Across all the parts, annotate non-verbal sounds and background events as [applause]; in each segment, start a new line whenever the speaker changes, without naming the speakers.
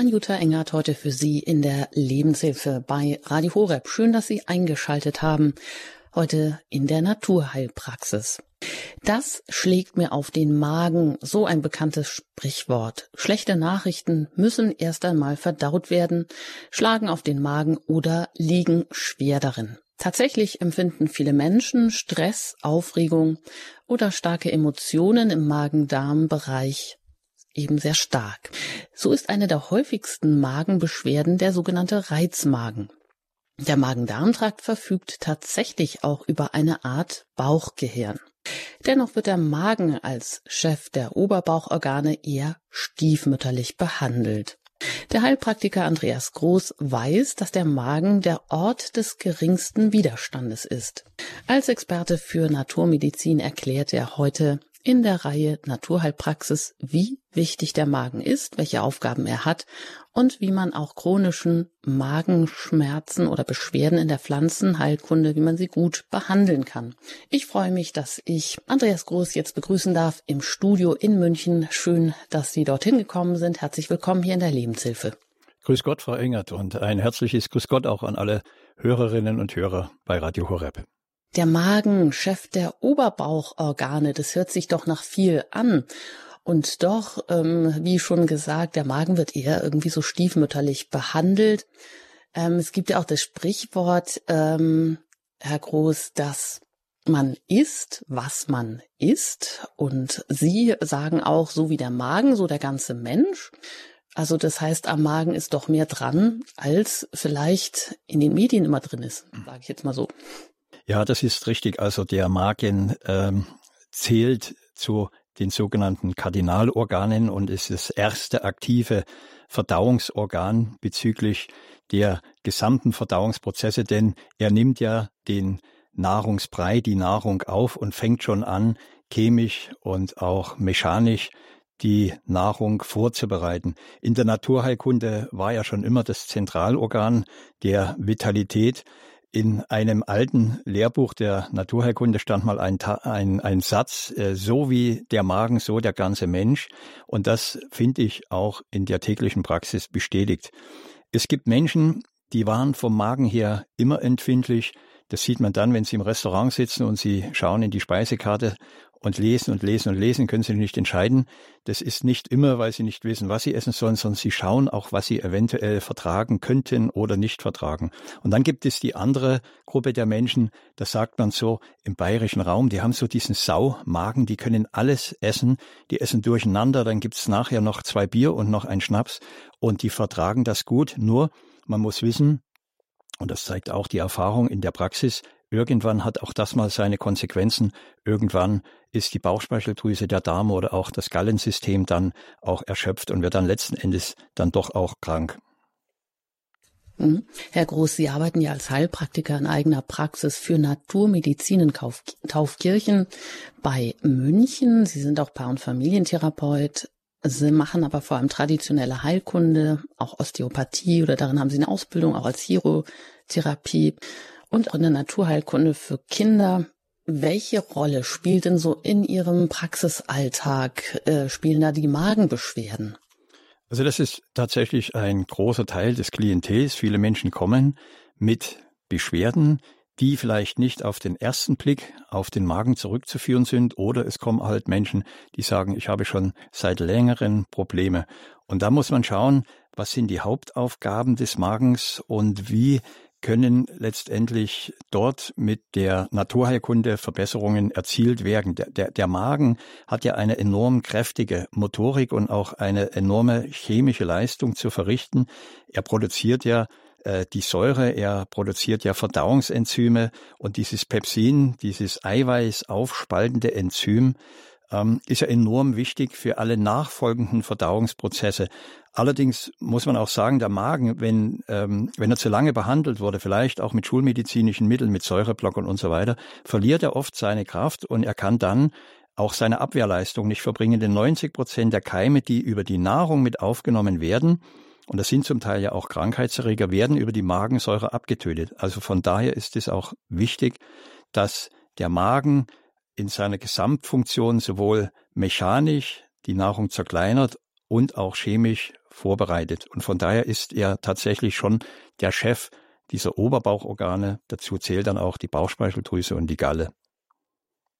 Anjuta Engert heute für Sie in der Lebenshilfe bei Radio Horeb. Schön, dass Sie eingeschaltet haben. Heute in der Naturheilpraxis. Das schlägt mir auf den Magen, so ein bekanntes Sprichwort. Schlechte Nachrichten müssen erst einmal verdaut werden, schlagen auf den Magen oder liegen schwer darin. Tatsächlich empfinden viele Menschen Stress, Aufregung oder starke Emotionen im Magen-Darm-Bereich eben sehr stark. So ist eine der häufigsten Magenbeschwerden der sogenannte Reizmagen. Der Magen-Darm-Trakt verfügt tatsächlich auch über eine Art Bauchgehirn. Dennoch wird der Magen als Chef der Oberbauchorgane eher stiefmütterlich behandelt. Der Heilpraktiker Andreas Groß weiß, dass der Magen der Ort des geringsten Widerstandes ist. Als Experte für Naturmedizin erklärt er heute, in der Reihe Naturheilpraxis, wie wichtig der Magen ist, welche Aufgaben er hat und wie man auch chronischen Magenschmerzen oder Beschwerden in der Pflanzenheilkunde, wie man sie gut behandeln kann. Ich freue mich, dass ich Andreas Groß jetzt begrüßen darf im Studio in München. Schön, dass Sie dorthin gekommen sind. Herzlich willkommen hier in der Lebenshilfe.
Grüß Gott, Frau Engert, und ein herzliches Grüß Gott auch an alle Hörerinnen und Hörer bei Radio Horeb.
Der Magen, Chef der Oberbauchorgane, das hört sich doch nach viel an. Und doch, ähm, wie schon gesagt, der Magen wird eher irgendwie so stiefmütterlich behandelt. Ähm, es gibt ja auch das Sprichwort, ähm, Herr Groß, dass man isst, was man isst. Und Sie sagen auch, so wie der Magen, so der ganze Mensch. Also das heißt, am Magen ist doch mehr dran, als vielleicht in den Medien immer drin ist, sage ich jetzt mal so.
Ja, das ist richtig. Also der Magen ähm, zählt zu den sogenannten Kardinalorganen und ist das erste aktive Verdauungsorgan bezüglich der gesamten Verdauungsprozesse, denn er nimmt ja den Nahrungsbrei, die Nahrung auf und fängt schon an, chemisch und auch mechanisch die Nahrung vorzubereiten. In der Naturheilkunde war ja schon immer das Zentralorgan der Vitalität in einem alten Lehrbuch der Naturheilkunde stand mal ein, ein, ein Satz, äh, so wie der Magen, so der ganze Mensch. Und das finde ich auch in der täglichen Praxis bestätigt. Es gibt Menschen, die waren vom Magen her immer empfindlich. Das sieht man dann, wenn sie im Restaurant sitzen und sie schauen in die Speisekarte und lesen und lesen und lesen, können sie nicht entscheiden. Das ist nicht immer, weil sie nicht wissen, was sie essen sollen, sondern sie schauen auch, was sie eventuell vertragen könnten oder nicht vertragen. Und dann gibt es die andere Gruppe der Menschen, das sagt man so im bayerischen Raum, die haben so diesen Saumagen, die können alles essen, die essen durcheinander, dann gibt's nachher noch zwei Bier und noch ein Schnaps und die vertragen das gut. Nur, man muss wissen, und das zeigt auch die Erfahrung in der Praxis, Irgendwann hat auch das mal seine Konsequenzen. Irgendwann ist die Bauchspeicheldrüse, der Darm oder auch das Gallensystem dann auch erschöpft und wird dann letzten Endes dann doch auch krank.
Mhm. Herr Groß, Sie arbeiten ja als Heilpraktiker in eigener Praxis für Naturmedizin in Taufkirchen bei München. Sie sind auch Paar- und Familientherapeut. Sie machen aber vor allem traditionelle Heilkunde, auch Osteopathie oder darin haben Sie eine Ausbildung, auch als Chirotherapie und auch in der Naturheilkunde für Kinder. Welche Rolle spielt denn so in Ihrem Praxisalltag, äh, spielen da die Magenbeschwerden?
Also das ist tatsächlich ein großer Teil des Klientels. Viele Menschen kommen mit Beschwerden, die vielleicht nicht auf den ersten Blick auf den Magen zurückzuführen sind, oder es kommen halt Menschen, die sagen, ich habe schon seit längeren Probleme. Und da muss man schauen, was sind die Hauptaufgaben des Magens und wie können letztendlich dort mit der Naturheilkunde Verbesserungen erzielt werden. Der, der, der Magen hat ja eine enorm kräftige Motorik und auch eine enorme chemische Leistung zu verrichten. Er produziert ja äh, die Säure, er produziert ja Verdauungsenzyme und dieses Pepsin, dieses Eiweiß aufspaltende Enzym, ähm, ist ja enorm wichtig für alle nachfolgenden Verdauungsprozesse. Allerdings muss man auch sagen, der Magen, wenn, ähm, wenn er zu lange behandelt wurde, vielleicht auch mit schulmedizinischen Mitteln, mit Säureblockern und so weiter, verliert er oft seine Kraft und er kann dann auch seine Abwehrleistung nicht verbringen. Denn 90 Prozent der Keime, die über die Nahrung mit aufgenommen werden, und das sind zum Teil ja auch Krankheitserreger, werden über die Magensäure abgetötet. Also von daher ist es auch wichtig, dass der Magen in seiner Gesamtfunktion sowohl mechanisch die Nahrung zerkleinert und auch chemisch vorbereitet. Und von daher ist er tatsächlich schon der Chef dieser Oberbauchorgane. Dazu zählt dann auch die Bauchspeicheldrüse und die Galle.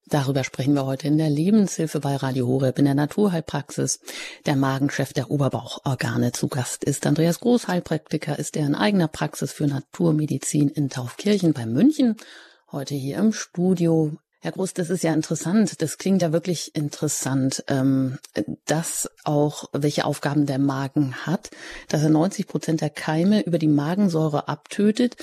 Darüber sprechen wir heute in der Lebenshilfe bei Radio Horeb in der Naturheilpraxis. Der Magenchef der Oberbauchorgane zu Gast ist Andreas Groß, Heilpraktiker, ist er in eigener Praxis für Naturmedizin in Taufkirchen bei München. Heute hier im Studio Herr Groß, das ist ja interessant. Das klingt ja wirklich interessant, ähm, dass auch welche Aufgaben der Magen hat, dass er 90 Prozent der Keime über die Magensäure abtötet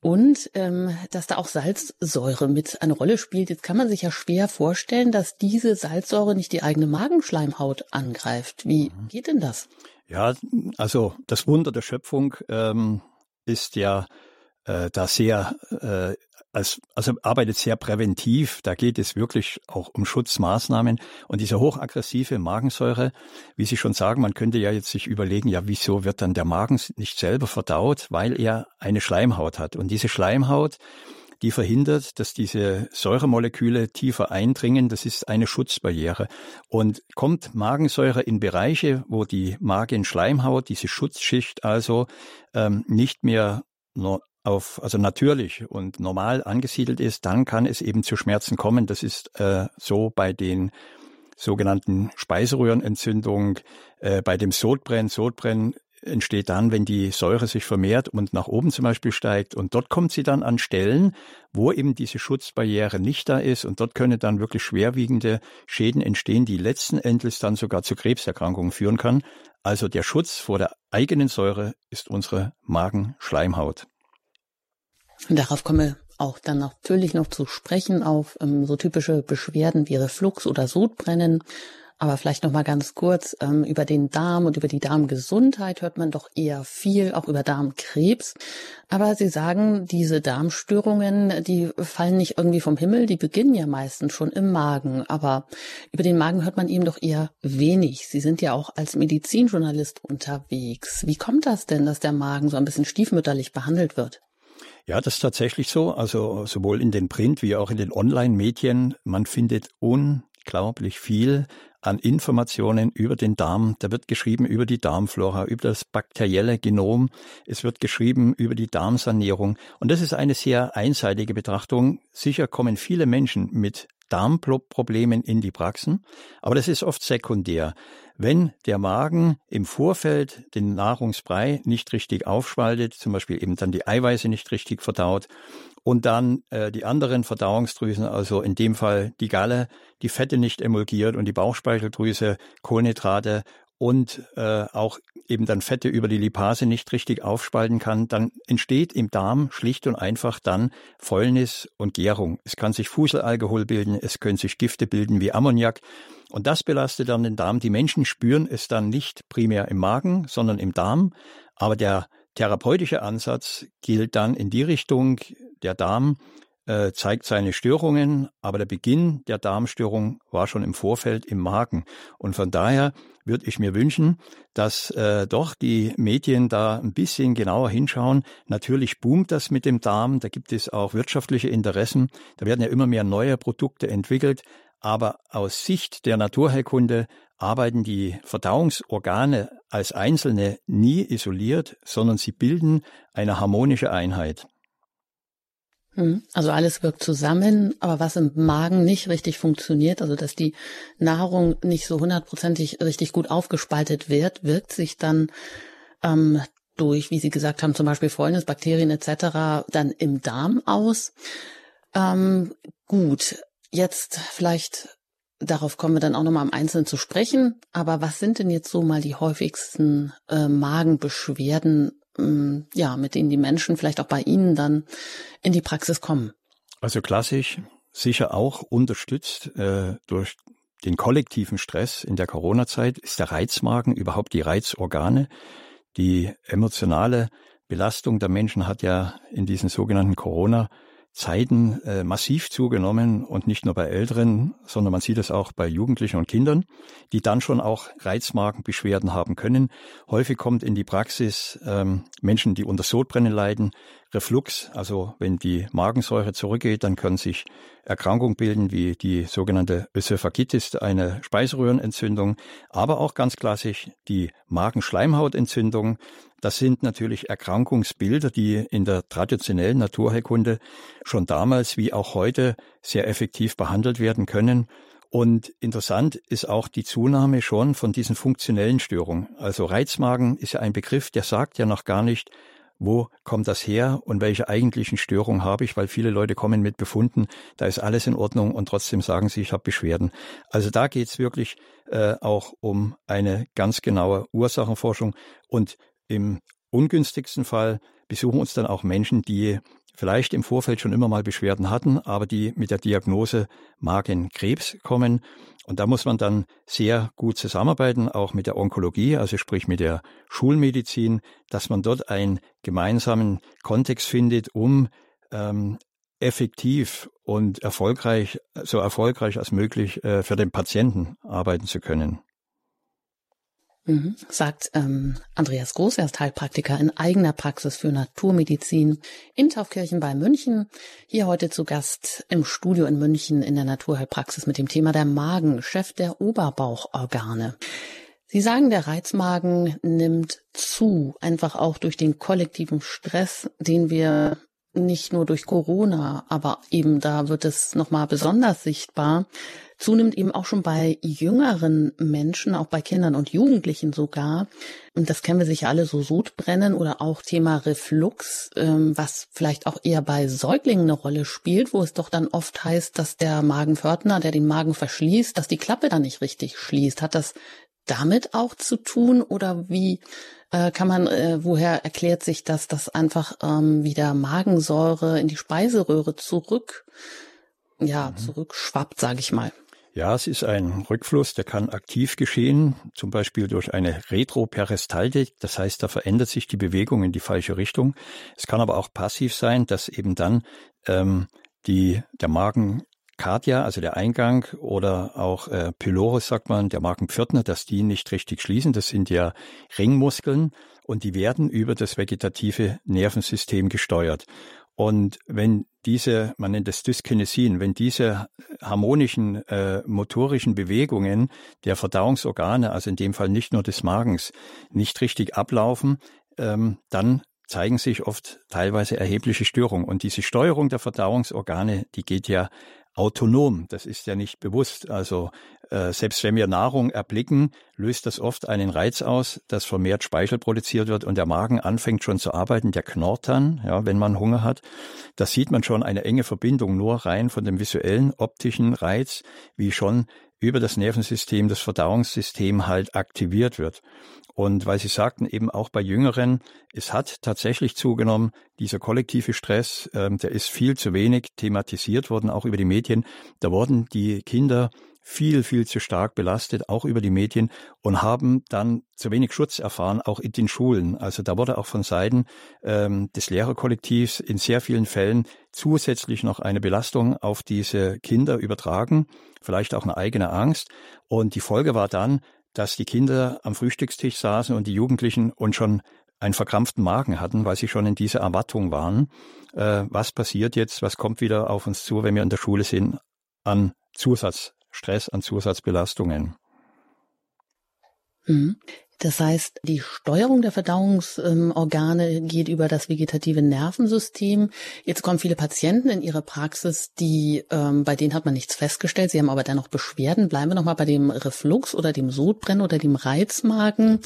und ähm, dass da auch Salzsäure mit eine Rolle spielt. Jetzt kann man sich ja schwer vorstellen, dass diese Salzsäure nicht die eigene Magenschleimhaut angreift. Wie mhm. geht denn das?
Ja, also das Wunder der Schöpfung ähm, ist ja äh, da sehr äh, als, also arbeitet sehr präventiv. Da geht es wirklich auch um Schutzmaßnahmen. Und diese hochaggressive Magensäure, wie Sie schon sagen, man könnte ja jetzt sich überlegen, ja, wieso wird dann der Magen nicht selber verdaut? Weil er eine Schleimhaut hat. Und diese Schleimhaut, die verhindert, dass diese Säuremoleküle tiefer eindringen. Das ist eine Schutzbarriere. Und kommt Magensäure in Bereiche, wo die Magenschleimhaut, diese Schutzschicht also ähm, nicht mehr auf, also natürlich und normal angesiedelt ist, dann kann es eben zu Schmerzen kommen. Das ist äh, so bei den sogenannten Speiseröhrenentzündungen, äh, bei dem Sodbrennen. Sodbrennen entsteht dann, wenn die Säure sich vermehrt und nach oben zum Beispiel steigt. Und dort kommt sie dann an Stellen, wo eben diese Schutzbarriere nicht da ist. Und dort können dann wirklich schwerwiegende Schäden entstehen, die letzten Endes dann sogar zu Krebserkrankungen führen kann. Also der Schutz vor der eigenen Säure ist unsere Magenschleimhaut.
Und darauf kommen wir auch dann natürlich noch zu sprechen auf ähm, so typische Beschwerden wie Reflux oder Sodbrennen. Aber vielleicht noch mal ganz kurz ähm, über den Darm und über die Darmgesundheit hört man doch eher viel, auch über Darmkrebs. Aber Sie sagen, diese Darmstörungen, die fallen nicht irgendwie vom Himmel, die beginnen ja meistens schon im Magen. Aber über den Magen hört man eben doch eher wenig. Sie sind ja auch als Medizinjournalist unterwegs. Wie kommt das denn, dass der Magen so ein bisschen stiefmütterlich behandelt wird?
Ja, das ist tatsächlich so. Also sowohl in den Print- wie auch in den Online-Medien. Man findet unglaublich viel an Informationen über den Darm. Da wird geschrieben über die Darmflora, über das bakterielle Genom. Es wird geschrieben über die Darmsanierung. Und das ist eine sehr einseitige Betrachtung. Sicher kommen viele Menschen mit Darmproblemen in die Praxen, aber das ist oft sekundär. Wenn der Magen im Vorfeld den Nahrungsbrei nicht richtig aufspaltet, zum Beispiel eben dann die Eiweiße nicht richtig verdaut und dann äh, die anderen Verdauungsdrüsen, also in dem Fall die Galle, die Fette nicht emulgiert und die Bauchspeicheldrüse Kohlenhydrate und äh, auch eben dann Fette über die Lipase nicht richtig aufspalten kann, dann entsteht im Darm schlicht und einfach dann Fäulnis und Gärung. Es kann sich Fuselalkohol bilden, es können sich Gifte bilden wie Ammoniak und das belastet dann den Darm. Die Menschen spüren es dann nicht primär im Magen, sondern im Darm, aber der therapeutische Ansatz gilt dann in die Richtung, der Darm äh, zeigt seine Störungen, aber der Beginn der Darmstörung war schon im Vorfeld im Magen. Und von daher würde ich mir wünschen, dass äh, doch die Medien da ein bisschen genauer hinschauen. Natürlich boomt das mit dem Darm, da gibt es auch wirtschaftliche Interessen, da werden ja immer mehr neue Produkte entwickelt, aber aus Sicht der Naturheilkunde arbeiten die Verdauungsorgane als einzelne nie isoliert, sondern sie bilden eine harmonische Einheit.
Hm. Also alles wirkt zusammen, aber was im Magen nicht richtig funktioniert, also dass die Nahrung nicht so hundertprozentig richtig gut aufgespaltet wird, wirkt sich dann ähm, durch, wie Sie gesagt haben, zum Beispiel Fäulnis, Bakterien etc. dann im Darm aus. Ähm, gut, jetzt vielleicht darauf kommen wir dann auch nochmal im Einzelnen zu sprechen. Aber was sind denn jetzt so mal die häufigsten äh, Magenbeschwerden ja, mit denen die Menschen vielleicht auch bei Ihnen dann in die Praxis kommen?
Also klassisch sicher auch unterstützt äh, durch den kollektiven Stress in der Corona-Zeit ist der Reizmagen, überhaupt die Reizorgane. Die emotionale Belastung der Menschen hat ja in diesen sogenannten Corona Zeiten äh, massiv zugenommen und nicht nur bei Älteren, sondern man sieht es auch bei Jugendlichen und Kindern, die dann schon auch Reizmagenbeschwerden haben können. Häufig kommt in die Praxis ähm, Menschen, die unter Sodbrennen leiden, Reflux, also wenn die Magensäure zurückgeht, dann können sich Erkrankungen bilden wie die sogenannte Ösophagitis, eine Speiseröhrenentzündung, aber auch ganz klassisch die Magenschleimhautentzündung. Das sind natürlich Erkrankungsbilder, die in der traditionellen Naturheilkunde schon damals wie auch heute sehr effektiv behandelt werden können. Und interessant ist auch die Zunahme schon von diesen funktionellen Störungen. Also Reizmagen ist ja ein Begriff, der sagt ja noch gar nicht, wo kommt das her und welche eigentlichen Störungen habe ich, weil viele Leute kommen mit Befunden, da ist alles in Ordnung und trotzdem sagen sie, ich habe Beschwerden. Also da geht es wirklich äh, auch um eine ganz genaue Ursachenforschung und im ungünstigsten Fall besuchen uns dann auch Menschen, die vielleicht im Vorfeld schon immer mal Beschwerden hatten, aber die mit der Diagnose Magenkrebs kommen. Und da muss man dann sehr gut zusammenarbeiten, auch mit der Onkologie, also sprich mit der Schulmedizin, dass man dort einen gemeinsamen Kontext findet, um ähm, effektiv und erfolgreich, so erfolgreich als möglich äh, für den Patienten arbeiten zu können.
Mhm. Sagt ähm, Andreas Groß, er ist Heilpraktiker in eigener Praxis für Naturmedizin in Taufkirchen bei München. Hier heute zu Gast im Studio in München in der Naturheilpraxis mit dem Thema der Magen, Chef der Oberbauchorgane. Sie sagen, der Reizmagen nimmt zu, einfach auch durch den kollektiven Stress, den wir nicht nur durch Corona, aber eben da wird es nochmal besonders sichtbar, zunimmt eben auch schon bei jüngeren Menschen, auch bei Kindern und Jugendlichen sogar. Und das kennen wir sicher alle, so Sodbrennen oder auch Thema Reflux, ähm, was vielleicht auch eher bei Säuglingen eine Rolle spielt, wo es doch dann oft heißt, dass der Magenpförtner, der den Magen verschließt, dass die Klappe dann nicht richtig schließt. Hat das damit auch zu tun oder wie kann man, äh, woher erklärt sich das, dass einfach ähm, wieder Magensäure in die Speiseröhre zurück, ja, mhm. zurückschwappt, sage ich mal?
Ja, es ist ein Rückfluss, der kann aktiv geschehen, zum Beispiel durch eine Retroperistaltik. Das heißt, da verändert sich die Bewegung in die falsche Richtung. Es kann aber auch passiv sein, dass eben dann ähm, die, der Magen Cardia, also der Eingang, oder auch äh, Pylorus, sagt man, der Magenpförtner, dass die nicht richtig schließen. Das sind ja Ringmuskeln und die werden über das vegetative Nervensystem gesteuert. Und wenn diese, man nennt es Dyskinesien, wenn diese harmonischen äh, motorischen Bewegungen der Verdauungsorgane, also in dem Fall nicht nur des Magens, nicht richtig ablaufen, ähm, dann zeigen sich oft teilweise erhebliche Störungen. Und diese Steuerung der Verdauungsorgane, die geht ja autonom. Das ist ja nicht bewusst. Also äh, selbst wenn wir Nahrung erblicken, löst das oft einen Reiz aus, dass vermehrt Speichel produziert wird und der Magen anfängt schon zu arbeiten, der knurrt dann, ja, wenn man Hunger hat. Da sieht man schon eine enge Verbindung nur rein von dem visuellen, optischen Reiz, wie schon über das Nervensystem, das Verdauungssystem halt aktiviert wird. Und weil Sie sagten, eben auch bei Jüngeren, es hat tatsächlich zugenommen, dieser kollektive Stress, ähm, der ist viel zu wenig thematisiert worden, auch über die Medien. Da wurden die Kinder viel, viel zu stark belastet, auch über die Medien und haben dann zu wenig Schutz erfahren, auch in den Schulen. Also da wurde auch von Seiten ähm, des Lehrerkollektivs in sehr vielen Fällen zusätzlich noch eine Belastung auf diese Kinder übertragen, vielleicht auch eine eigene Angst. Und die Folge war dann, dass die Kinder am Frühstückstisch saßen und die Jugendlichen und schon einen verkrampften Magen hatten, weil sie schon in dieser Erwartung waren. Äh, was passiert jetzt? Was kommt wieder auf uns zu, wenn wir in der Schule sind an Zusatzstress, an Zusatzbelastungen?
Mhm. Das heißt, die Steuerung der Verdauungsorgane geht über das vegetative Nervensystem. Jetzt kommen viele Patienten in ihre Praxis, die ähm, bei denen hat man nichts festgestellt. Sie haben aber dennoch Beschwerden. Bleiben wir noch mal bei dem Reflux oder dem Sodbrennen oder dem Reizmagen.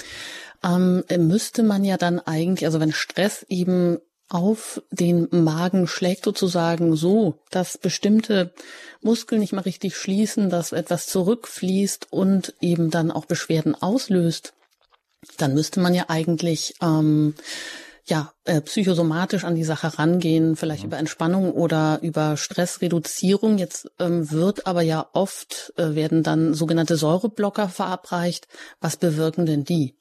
Ähm, müsste man ja dann eigentlich, also wenn Stress eben auf den Magen schlägt sozusagen so, dass bestimmte Muskeln nicht mal richtig schließen, dass etwas zurückfließt und eben dann auch Beschwerden auslöst dann müsste man ja eigentlich ähm, ja äh, psychosomatisch an die Sache rangehen, vielleicht mhm. über Entspannung oder über Stressreduzierung. Jetzt ähm, wird aber ja oft äh, werden dann sogenannte Säureblocker verabreicht. Was bewirken denn die?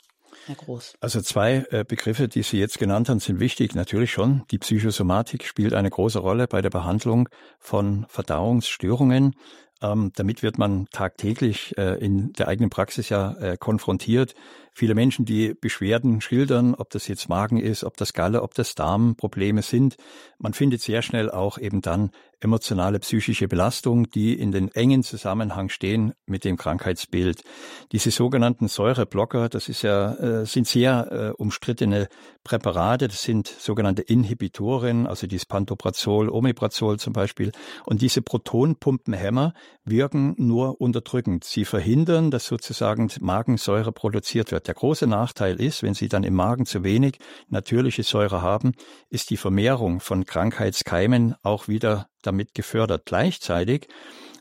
Herr Groß?
Also zwei äh, Begriffe, die Sie jetzt genannt haben, sind wichtig. Natürlich schon. Die Psychosomatik spielt eine große Rolle bei der Behandlung von Verdauungsstörungen. Ähm, damit wird man tagtäglich äh, in der eigenen Praxis ja äh, konfrontiert. Viele Menschen, die Beschwerden schildern, ob das jetzt Magen ist, ob das Galle, ob das Darmprobleme sind. Man findet sehr schnell auch eben dann emotionale psychische Belastung, die in den engen Zusammenhang stehen mit dem Krankheitsbild. Diese sogenannten Säureblocker, das ist ja, äh, sind sehr äh, umstrittene Präparate. Das sind sogenannte Inhibitoren, also dieses Pantoprazol, Omeprazol zum Beispiel. Und diese Protonpumpenhämmer wirken nur unterdrückend. Sie verhindern, dass sozusagen Magensäure produziert wird. Der große Nachteil ist, wenn Sie dann im Magen zu wenig natürliche Säure haben, ist die Vermehrung von Krankheitskeimen auch wieder damit gefördert. Gleichzeitig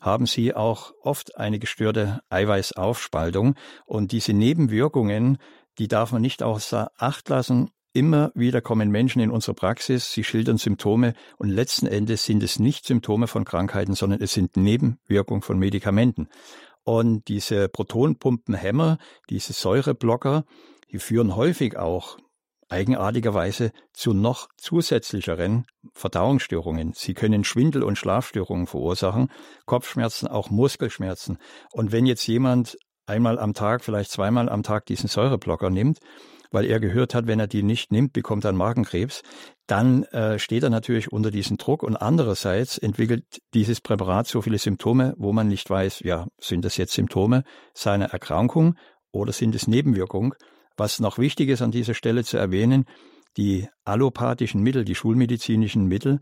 haben sie auch oft eine gestörte Eiweißaufspaltung und diese Nebenwirkungen, die darf man nicht außer Acht lassen. Immer wieder kommen Menschen in unsere Praxis, sie schildern Symptome und letzten Endes sind es nicht Symptome von Krankheiten, sondern es sind Nebenwirkungen von Medikamenten. Und diese Protonpumpenhämmer, diese Säureblocker, die führen häufig auch eigenartigerweise zu noch zusätzlicheren Verdauungsstörungen. Sie können Schwindel und Schlafstörungen verursachen, Kopfschmerzen, auch Muskelschmerzen. Und wenn jetzt jemand einmal am Tag, vielleicht zweimal am Tag diesen Säureblocker nimmt, weil er gehört hat, wenn er die nicht nimmt, bekommt er Magenkrebs, dann äh, steht er natürlich unter diesem Druck und andererseits entwickelt dieses Präparat so viele Symptome, wo man nicht weiß, ja, sind das jetzt Symptome seiner Erkrankung oder sind es Nebenwirkungen? Was noch wichtig ist an dieser Stelle zu erwähnen, die allopathischen Mittel, die schulmedizinischen Mittel,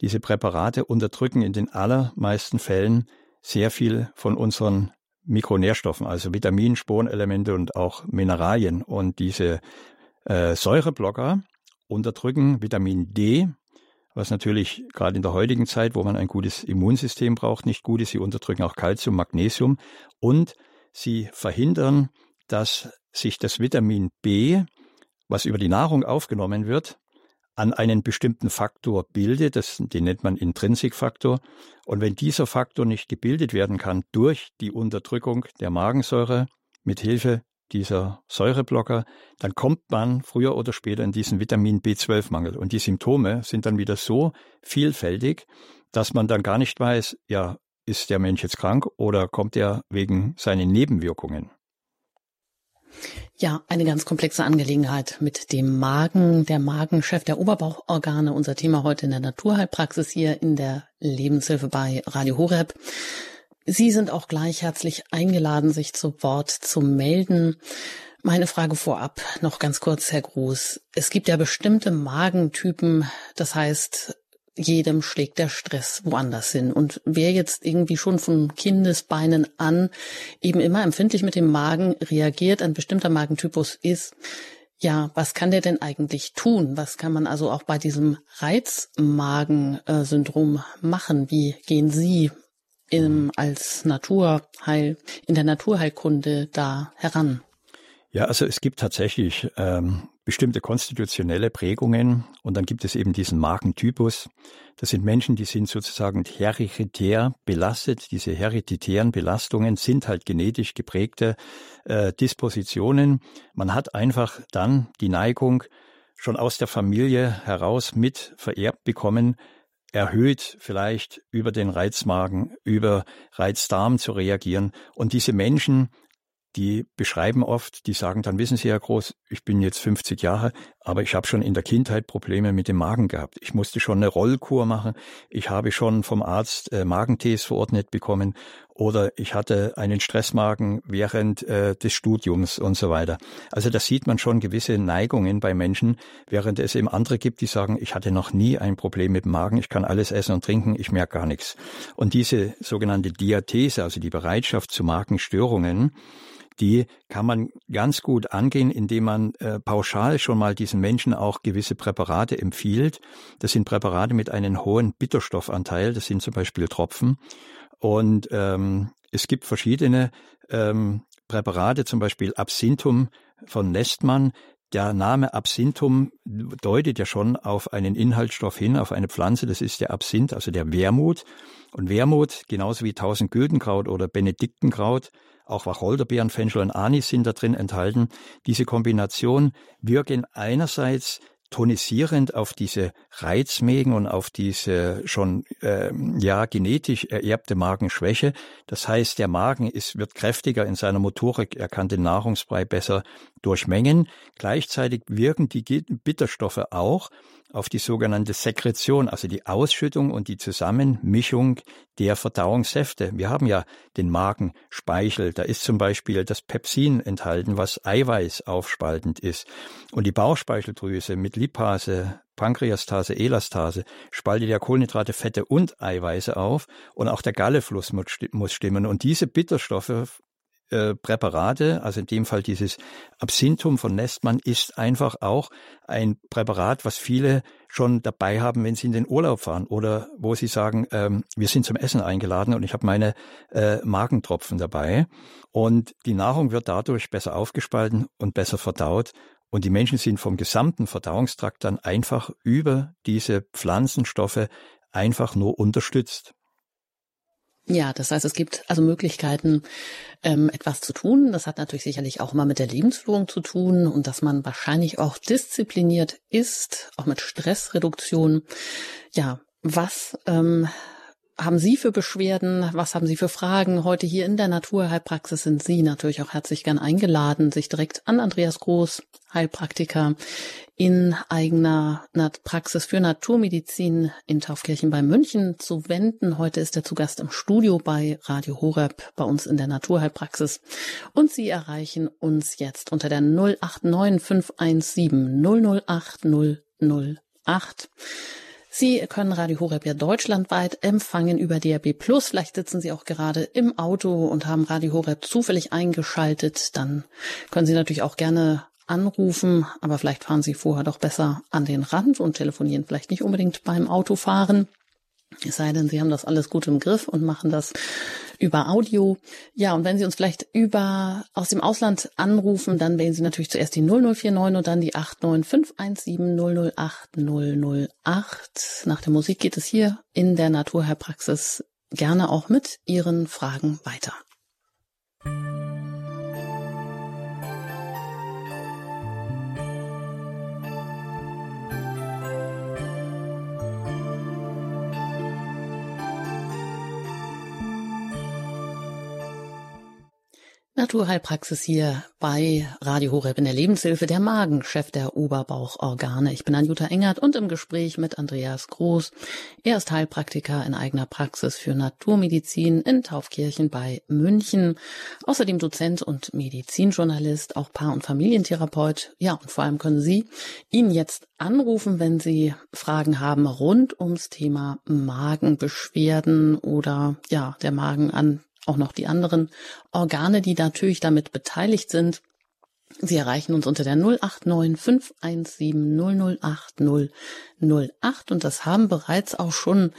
diese Präparate unterdrücken in den allermeisten Fällen sehr viel von unseren Mikronährstoffen, also Vitaminen, Spurenelemente und auch Mineralien. Und diese äh, Säureblocker unterdrücken Vitamin D, was natürlich gerade in der heutigen Zeit, wo man ein gutes Immunsystem braucht, nicht gut ist. Sie unterdrücken auch Kalzium, Magnesium und sie verhindern, dass sich das Vitamin B, was über die Nahrung aufgenommen wird, an einen bestimmten Faktor bildet, das, den nennt man Intrinsikfaktor. Und wenn dieser Faktor nicht gebildet werden kann durch die Unterdrückung der Magensäure mit Hilfe dieser Säureblocker, dann kommt man früher oder später in diesen Vitamin B12-Mangel. Und die Symptome sind dann wieder so vielfältig, dass man dann gar nicht weiß, ja, ist der Mensch jetzt krank oder kommt er wegen seinen Nebenwirkungen?
Ja, eine ganz komplexe Angelegenheit mit dem Magen, der Magenchef der Oberbauchorgane. Unser Thema heute in der Naturheilpraxis hier in der Lebenshilfe bei Radio Horeb. Sie sind auch gleich herzlich eingeladen, sich zu Wort zu melden. Meine Frage vorab noch ganz kurz, Herr Gruß. Es gibt ja bestimmte Magentypen, das heißt, jedem schlägt der Stress woanders hin. Und wer jetzt irgendwie schon von Kindesbeinen an eben immer empfindlich mit dem Magen reagiert, ein bestimmter Magentypus ist, ja, was kann der denn eigentlich tun? Was kann man also auch bei diesem Reizmagen-Syndrom machen? Wie gehen Sie im, als Naturheil, in der Naturheilkunde da heran?
Ja, also es gibt tatsächlich ähm, bestimmte konstitutionelle Prägungen und dann gibt es eben diesen Magentypus. Das sind Menschen, die sind sozusagen hereditär belastet. Diese hereditären Belastungen sind halt genetisch geprägte äh, Dispositionen. Man hat einfach dann die Neigung, schon aus der Familie heraus mit vererbt bekommen, erhöht vielleicht über den Reizmagen, über Reizdarm zu reagieren. Und diese Menschen die beschreiben oft, die sagen dann, wissen Sie, Herr Groß, ich bin jetzt 50 Jahre, aber ich habe schon in der Kindheit Probleme mit dem Magen gehabt. Ich musste schon eine Rollkur machen. Ich habe schon vom Arzt äh, Magentees verordnet bekommen oder ich hatte einen Stressmagen während äh, des Studiums und so weiter. Also da sieht man schon gewisse Neigungen bei Menschen, während es eben andere gibt, die sagen, ich hatte noch nie ein Problem mit dem Magen, ich kann alles essen und trinken, ich merke gar nichts. Und diese sogenannte Diathese, also die Bereitschaft zu Magenstörungen, die kann man ganz gut angehen, indem man äh, pauschal schon mal diesen Menschen auch gewisse Präparate empfiehlt. Das sind Präparate mit einem hohen Bitterstoffanteil, das sind zum Beispiel Tropfen. Und ähm, es gibt verschiedene ähm, Präparate, zum Beispiel Absinthum von Nestmann. Der Name Absinthum deutet ja schon auf einen Inhaltsstoff hin, auf eine Pflanze, das ist der Absinth, also der Wermut. Und Wermut, genauso wie Tausendgüldenkraut oder Benediktenkraut, auch Wacholderbeeren, Fenchel und Anis sind da drin enthalten. Diese Kombination wirken einerseits tonisierend auf diese Reizmägen und auf diese schon äh, ja genetisch ererbte Magenschwäche. Das heißt, der Magen ist, wird kräftiger in seiner Motorik, er kann den Nahrungsbrei besser durchmengen. Gleichzeitig wirken die Bitterstoffe auch auf die sogenannte Sekretion, also die Ausschüttung und die Zusammenmischung der Verdauungssäfte. Wir haben ja den Magenspeichel, da ist zum Beispiel das Pepsin enthalten, was Eiweiß aufspaltend ist. Und die Bauchspeicheldrüse mit Lipase, Pankreastase, Elastase spaltet ja Kohlenhydrate, Fette und Eiweiße auf und auch der Gallefluss muss stimmen. Und diese Bitterstoffe äh, Präparate, also in dem Fall dieses Absinthum von Nestmann, ist einfach auch ein Präparat, was viele schon dabei haben, wenn sie in den Urlaub fahren oder wo sie sagen, ähm, wir sind zum Essen eingeladen und ich habe meine äh, Magentropfen dabei. Und die Nahrung wird dadurch besser aufgespalten und besser verdaut. Und die Menschen sind vom gesamten Verdauungstrakt dann einfach über diese Pflanzenstoffe einfach nur unterstützt.
Ja, das heißt, es gibt also Möglichkeiten, ähm, etwas zu tun. Das hat natürlich sicherlich auch immer mit der Lebensführung zu tun und dass man wahrscheinlich auch diszipliniert ist, auch mit Stressreduktion. Ja, was ähm, haben Sie für Beschwerden? Was haben Sie für Fragen? Heute hier in der Naturheilpraxis sind Sie natürlich auch herzlich gern eingeladen, sich direkt an Andreas Groß, Heilpraktiker in eigener Praxis für Naturmedizin in Taufkirchen bei München zu wenden. Heute ist er zu Gast im Studio bei Radio Horeb bei uns in der Naturheilpraxis. Und Sie erreichen uns jetzt unter der 089 517 008 008. Sie können Radio Horeb ja deutschlandweit empfangen über DRB Plus. Vielleicht sitzen Sie auch gerade im Auto und haben Radio Horeb zufällig eingeschaltet. Dann können Sie natürlich auch gerne anrufen, aber vielleicht fahren Sie vorher doch besser an den Rand und telefonieren vielleicht nicht unbedingt beim Autofahren. Es sei denn, Sie haben das alles gut im Griff und machen das über Audio. Ja, und wenn Sie uns vielleicht über aus dem Ausland anrufen, dann wählen Sie natürlich zuerst die 0049 und dann die 89517 008 008. Nach der Musik geht es hier in der Naturheilpraxis gerne auch mit Ihren Fragen weiter. Naturheilpraxis hier bei Radio Horeb in der Lebenshilfe, der Magenchef der Oberbauchorgane. Ich bin Anjuta Engert und im Gespräch mit Andreas Groß. Er ist Heilpraktiker in eigener Praxis für Naturmedizin in Taufkirchen bei München. Außerdem Dozent und Medizinjournalist, auch Paar- und Familientherapeut. Ja, und vor allem können Sie ihn jetzt anrufen, wenn Sie Fragen haben rund ums Thema Magenbeschwerden oder ja, der Magen an auch noch die anderen Organe, die natürlich damit beteiligt sind. Sie erreichen uns unter der 089 517 008 008 und das haben bereits auch schon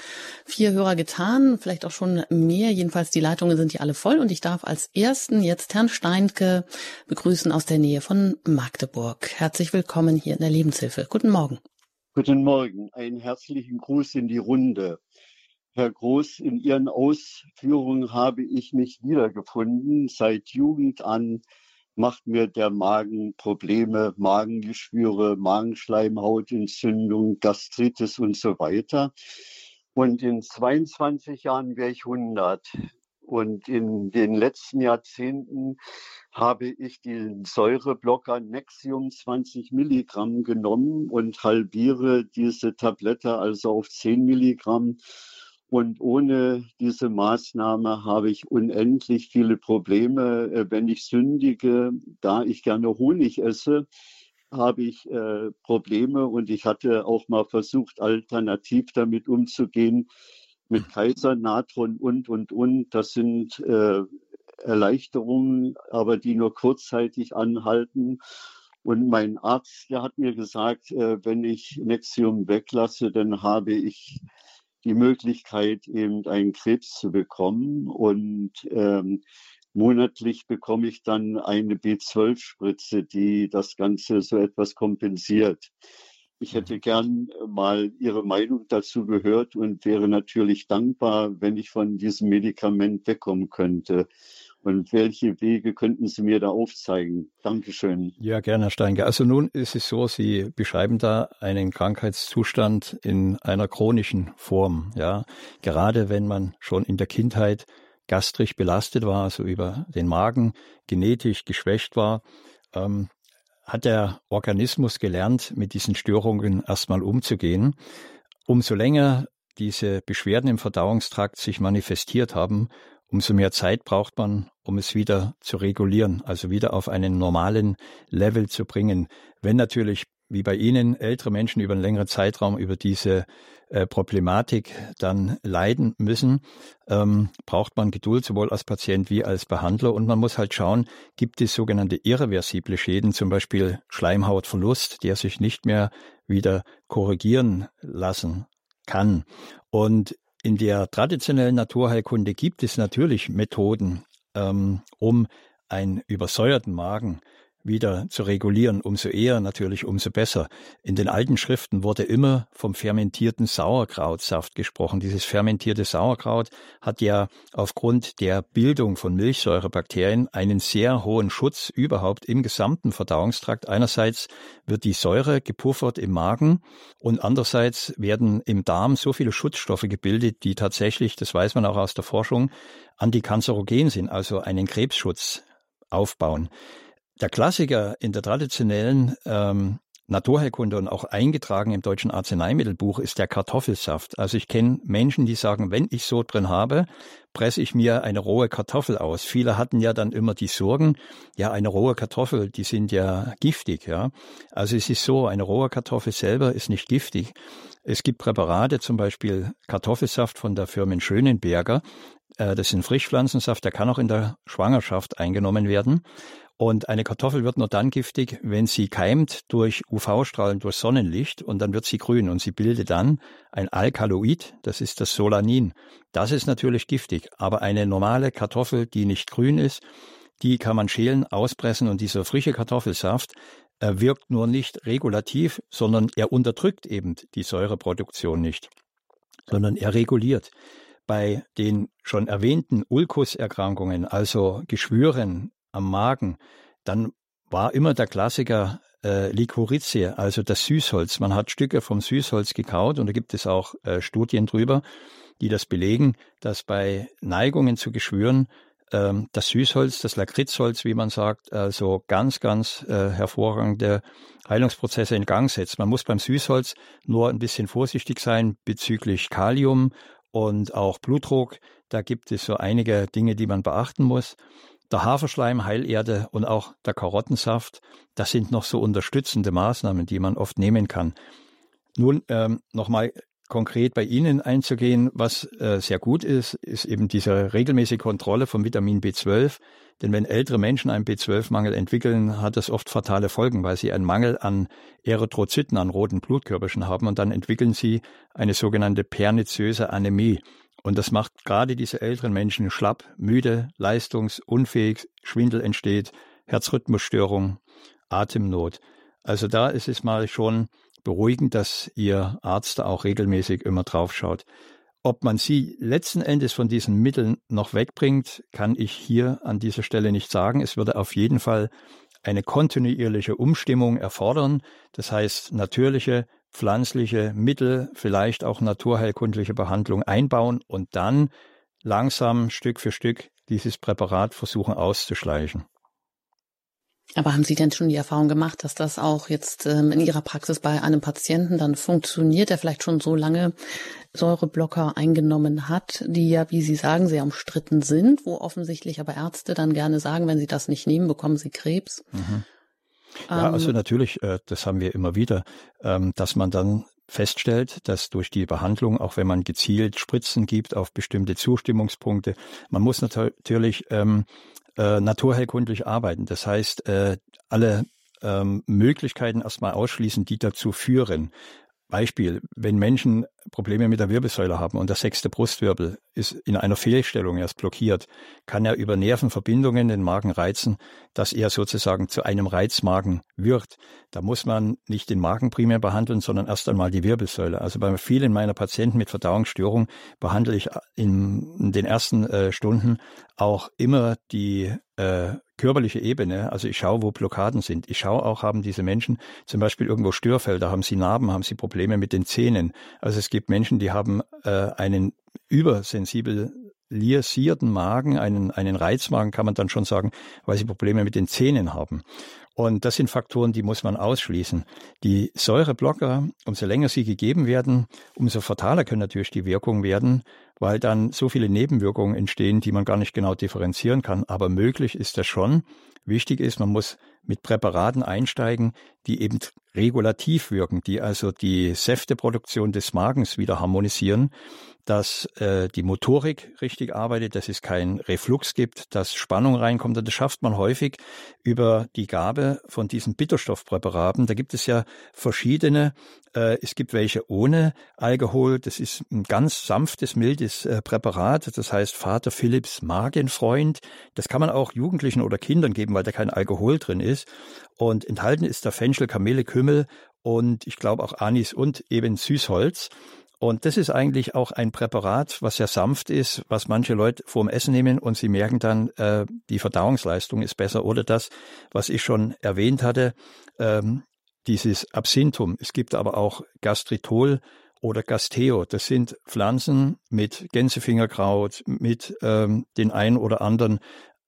vier Hörer getan, vielleicht auch schon mehr. Jedenfalls die Leitungen sind hier alle voll und ich darf als ersten jetzt Herrn Steinke begrüßen aus der Nähe von Magdeburg. Herzlich willkommen hier in der Lebenshilfe. Guten Morgen.
Guten Morgen. Einen herzlichen Gruß in die Runde. Herr Groß, in Ihren Ausführungen habe ich mich wiedergefunden. Seit Jugend an macht mir der Magen Probleme, Magengeschwüre, Magenschleimhautentzündung, Gastritis und so weiter. Und in 22 Jahren wäre ich 100. Und in den letzten Jahrzehnten habe ich den Säureblocker Nexium 20 Milligramm genommen und halbiere diese Tablette also auf 10 Milligramm und ohne diese Maßnahme habe ich unendlich viele Probleme. Äh, wenn ich sündige, da ich gerne Honig esse, habe ich äh, Probleme und ich hatte auch mal versucht, alternativ damit umzugehen, mit Kaisernatron und, und, und. Das sind äh, Erleichterungen, aber die nur kurzzeitig anhalten. Und mein Arzt, der hat mir gesagt, äh, wenn ich Nexium weglasse, dann habe ich die Möglichkeit, eben einen Krebs zu bekommen. Und ähm, monatlich bekomme ich dann eine B12-Spritze, die das Ganze so etwas kompensiert. Ich hätte gern mal Ihre Meinung dazu gehört und wäre natürlich dankbar, wenn ich von diesem Medikament wegkommen könnte. Und welche Wege könnten Sie mir da aufzeigen? Dankeschön.
Ja, gerne, Herr Steinke. Also nun ist es so, Sie beschreiben da einen Krankheitszustand in einer chronischen Form. Ja, gerade wenn man schon in der Kindheit gastrisch belastet war, also über den Magen genetisch geschwächt war, ähm, hat der Organismus gelernt, mit diesen Störungen erstmal umzugehen. Umso länger diese Beschwerden im Verdauungstrakt sich manifestiert haben, umso mehr Zeit braucht man, um es wieder zu regulieren, also wieder auf einen normalen Level zu bringen. Wenn natürlich, wie bei Ihnen, ältere Menschen über einen längeren Zeitraum über diese äh, Problematik dann leiden müssen, ähm, braucht man Geduld sowohl als Patient wie als Behandler. Und man muss halt schauen, gibt es sogenannte irreversible Schäden, zum Beispiel Schleimhautverlust, der sich nicht mehr wieder korrigieren lassen kann. Und in der traditionellen Naturheilkunde gibt es natürlich Methoden, ähm, um einen übersäuerten Magen wieder zu regulieren, umso eher natürlich, umso besser. In den alten Schriften wurde immer vom fermentierten Sauerkrautsaft gesprochen. Dieses fermentierte Sauerkraut hat ja aufgrund der Bildung von Milchsäurebakterien einen sehr hohen Schutz überhaupt im gesamten Verdauungstrakt. Einerseits wird die Säure gepuffert im Magen und andererseits werden im Darm so viele Schutzstoffe gebildet, die tatsächlich, das weiß man auch aus der Forschung, antikanzerogen sind, also einen Krebsschutz aufbauen. Der Klassiker in der traditionellen ähm, Naturheilkunde und auch eingetragen im deutschen Arzneimittelbuch ist der Kartoffelsaft. Also ich kenne Menschen, die sagen, wenn ich so drin habe, presse ich mir eine rohe Kartoffel aus. Viele hatten ja dann immer die Sorgen, ja, eine rohe Kartoffel, die sind ja giftig, ja. Also es ist so, eine rohe Kartoffel selber ist nicht giftig. Es gibt Präparate, zum Beispiel Kartoffelsaft von der Firma Schönenberger. Äh, das ist ein Frischpflanzensaft, der kann auch in der Schwangerschaft eingenommen werden. Und eine Kartoffel wird nur dann giftig, wenn sie keimt durch UV-Strahlen, durch Sonnenlicht und dann wird sie grün und sie bildet dann ein Alkaloid, das ist das Solanin. Das ist natürlich giftig, aber eine normale Kartoffel, die nicht grün ist, die kann man schälen, auspressen und dieser frische Kartoffelsaft wirkt nur nicht regulativ, sondern er unterdrückt eben die Säureproduktion nicht, sondern er reguliert. Bei den schon erwähnten Ulkuserkrankungen, also Geschwüren, am Magen, dann war immer der Klassiker äh, Licorice, also das Süßholz. Man hat Stücke vom Süßholz gekaut und da gibt es auch äh, Studien drüber, die das belegen, dass bei Neigungen zu Geschwüren ähm, das Süßholz, das Lakritzholz, wie man sagt, also ganz, ganz äh, hervorragende Heilungsprozesse in Gang setzt. Man muss beim Süßholz nur ein bisschen vorsichtig sein bezüglich Kalium und auch Blutdruck. Da gibt es so einige Dinge, die man beachten muss der Haferschleim, Heilerde und auch der Karottensaft, das sind noch so unterstützende Maßnahmen, die man oft nehmen kann. Nun ähm, nochmal konkret bei Ihnen einzugehen, was äh, sehr gut ist, ist eben diese regelmäßige Kontrolle von Vitamin B12. Denn wenn ältere Menschen einen B12-Mangel entwickeln, hat das oft fatale Folgen, weil sie einen Mangel an Erythrozyten, an roten Blutkörperchen haben und dann entwickeln sie eine sogenannte perniziöse Anämie. Und das macht gerade diese älteren Menschen schlapp, müde, leistungsunfähig, Schwindel entsteht, Herzrhythmusstörung, Atemnot. Also da ist es mal schon beruhigend, dass Ihr Arzt da auch regelmäßig immer draufschaut. Ob man sie letzten Endes von diesen Mitteln noch wegbringt, kann ich hier an dieser Stelle nicht sagen. Es würde auf jeden Fall eine kontinuierliche Umstimmung erfordern. Das heißt, natürliche pflanzliche Mittel, vielleicht auch naturheilkundliche Behandlung einbauen und dann langsam Stück für Stück dieses Präparat versuchen auszuschleichen.
Aber haben Sie denn schon die Erfahrung gemacht, dass das auch jetzt ähm, in Ihrer Praxis bei einem Patienten dann funktioniert, der vielleicht schon so lange Säureblocker eingenommen hat, die ja, wie Sie sagen, sehr umstritten sind, wo offensichtlich aber Ärzte dann gerne sagen, wenn sie das nicht nehmen, bekommen sie Krebs. Mhm.
Ja, also ähm. natürlich, äh, das haben wir immer wieder, ähm, dass man dann feststellt, dass durch die Behandlung, auch wenn man gezielt Spritzen gibt auf bestimmte Zustimmungspunkte, man muss natürlich ähm, äh, naturheilkundlich arbeiten. Das heißt, äh, alle ähm, Möglichkeiten erstmal ausschließen, die dazu führen. Beispiel, wenn Menschen Probleme mit der Wirbelsäule haben und der sechste Brustwirbel ist in einer Fehlstellung, er ist blockiert, kann er über Nervenverbindungen den Magen reizen, dass er sozusagen zu einem Reizmagen wird. Da muss man nicht den Magen primär behandeln, sondern erst einmal die Wirbelsäule. Also bei vielen meiner Patienten mit Verdauungsstörung behandle ich in, in den ersten äh, Stunden auch immer die äh, körperliche Ebene. Also ich schaue, wo Blockaden sind. Ich schaue auch, haben diese Menschen zum Beispiel irgendwo Störfelder, haben sie Narben, haben sie Probleme mit den Zähnen. Also es gibt Menschen, die haben äh, einen übersensibel liasierten Magen, einen, einen Reizmagen kann man dann schon sagen, weil sie Probleme mit den Zähnen haben. Und das sind Faktoren, die muss man ausschließen. Die Säureblocker, umso länger sie gegeben werden, umso fataler können natürlich die Wirkungen werden, weil dann so viele Nebenwirkungen entstehen, die man gar nicht genau differenzieren kann. Aber möglich ist das schon. Wichtig ist, man muss mit Präparaten einsteigen, die eben regulativ wirken, die also die Säfteproduktion des Magens wieder harmonisieren, dass äh, die Motorik richtig arbeitet, dass es keinen Reflux gibt, dass Spannung reinkommt. Und das schafft man häufig über die Gabe von diesen Bitterstoffpräparaten. Da gibt es ja verschiedene. Äh, es gibt welche ohne Alkohol. Das ist ein ganz sanftes, mildes äh, Präparat. Das heißt Vater Philipps Magenfreund. Das kann man auch Jugendlichen oder Kindern geben, weil da kein Alkohol drin ist. Und enthalten ist da Fenchel, Kamille, Kümmel und ich glaube auch Anis und eben Süßholz. Und das ist eigentlich auch ein Präparat, was sehr sanft ist, was manche Leute vorm Essen nehmen und sie merken dann, äh, die Verdauungsleistung ist besser. Oder das, was ich schon erwähnt hatte, ähm, dieses Absinthum. Es gibt aber auch Gastritol oder Gasteo. Das sind Pflanzen mit Gänsefingerkraut, mit ähm, den ein oder anderen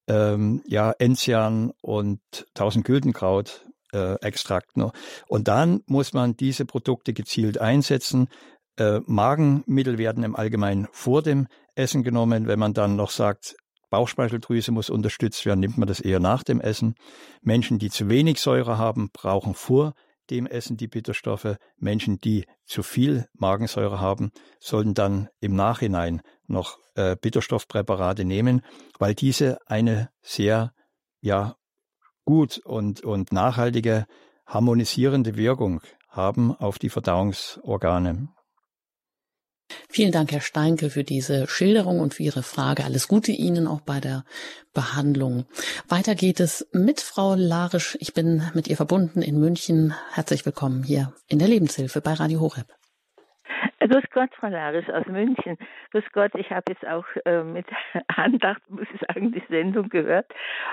ähm, ja, Enzian und Tausendgüldenkraut äh, Extrakt. Ne? Und dann muss man diese Produkte gezielt einsetzen. Äh, Magenmittel werden im Allgemeinen vor dem Essen genommen. Wenn man dann noch sagt, Bauchspeicheldrüse muss unterstützt werden, nimmt man das eher nach dem Essen. Menschen, die zu wenig Säure haben, brauchen vor dem Essen die Bitterstoffe. Menschen, die zu viel Magensäure haben, sollten dann im Nachhinein noch äh, Bitterstoffpräparate nehmen, weil diese eine sehr ja gut und und nachhaltige harmonisierende Wirkung haben auf die Verdauungsorgane.
Vielen Dank, Herr Steinke, für diese Schilderung und für Ihre Frage. Alles Gute Ihnen auch bei der Behandlung. Weiter geht es mit Frau Larisch. Ich bin mit ihr verbunden in München. Herzlich willkommen hier in der Lebenshilfe bei Radio Horeb.
Grüß Gott, Frau Larisch aus München. Grüß Gott, ich habe jetzt auch äh, mit [laughs] Andacht, muss ich sagen, die Sendung gehört.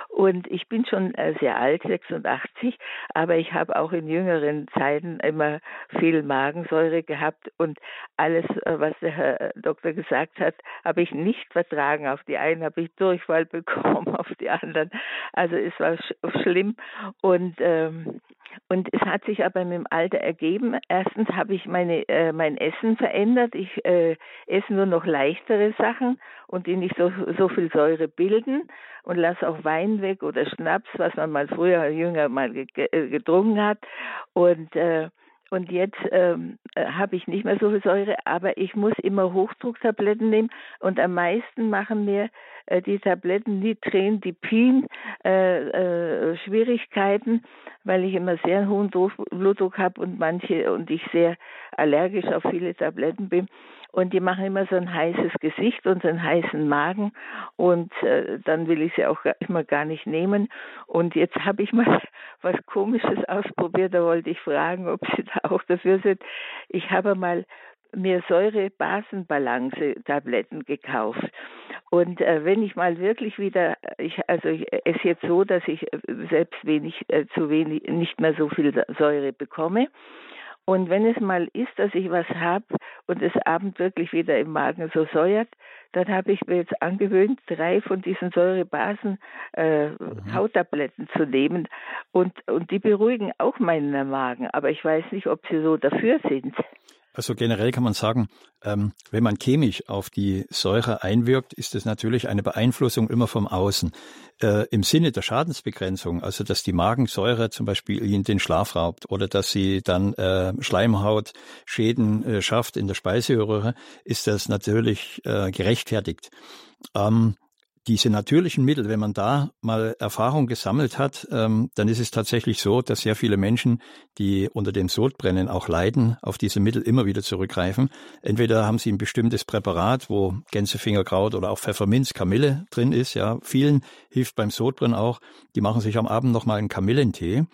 Und ich bin schon äh, sehr alt, 86, aber ich habe auch in jüngeren Zeiten immer viel Magensäure gehabt und alles, äh, was der Herr Doktor gesagt hat, habe ich nicht vertragen. Auf die einen habe ich Durchfall [laughs] bekommen, auf die anderen. Also es war sch schlimm. Und ähm, und es hat sich aber mit dem Alter ergeben. Erstens habe ich meine, äh, mein Essen verändert. Ich äh, esse nur noch leichtere Sachen und die nicht so, so viel Säure bilden und lasse auch Wein weg oder Schnaps, was man mal früher jünger mal äh, getrunken hat. Und äh, und jetzt ähm, äh, habe ich nicht mehr so viel Säure, aber ich muss immer Hochdrucktabletten nehmen. Und am meisten machen mir äh, die Tabletten Nitrin, Dipin äh, äh, Schwierigkeiten, weil ich immer sehr hohen Blutdruck habe und manche und ich sehr allergisch auf viele Tabletten bin und die machen immer so ein heißes Gesicht und so einen heißen Magen und äh, dann will ich sie auch immer gar nicht nehmen und jetzt habe ich mal [laughs] was komisches ausprobiert, da wollte ich fragen, ob Sie [laughs] da auch dafür sind. Ich habe mal mir Säure-Basen-Balance-Tabletten gekauft. Und äh, wenn ich mal wirklich wieder, ich, also ich, es ist jetzt so, dass ich äh, selbst wenig, äh, zu wenig, nicht mehr so viel Säure bekomme. Und wenn es mal ist, dass ich was habe und es abend wirklich wieder im Magen so säuert, dann habe ich mir jetzt angewöhnt, drei von diesen Säurebasen äh, mhm. Hauttabletten zu nehmen. Und, und die beruhigen auch meinen Magen. Aber ich weiß nicht, ob sie so dafür sind.
Also generell kann man sagen, ähm, wenn man chemisch auf die Säure einwirkt, ist es natürlich eine Beeinflussung immer vom Außen. Äh, Im Sinne der Schadensbegrenzung, also dass die Magensäure zum Beispiel in den Schlaf raubt oder dass sie dann äh, Schleimhautschäden äh, schafft in der Speiseröhre, ist das natürlich äh, gerechtfertigt. Ähm, diese natürlichen Mittel, wenn man da mal Erfahrung gesammelt hat, ähm, dann ist es tatsächlich so, dass sehr viele Menschen, die unter dem Sodbrennen auch leiden, auf diese Mittel immer wieder zurückgreifen. Entweder haben sie ein bestimmtes Präparat, wo Gänsefingerkraut oder auch Pfefferminz, Kamille drin ist. Ja, vielen hilft beim Sodbrennen auch. Die machen sich am Abend noch mal einen Kamillentee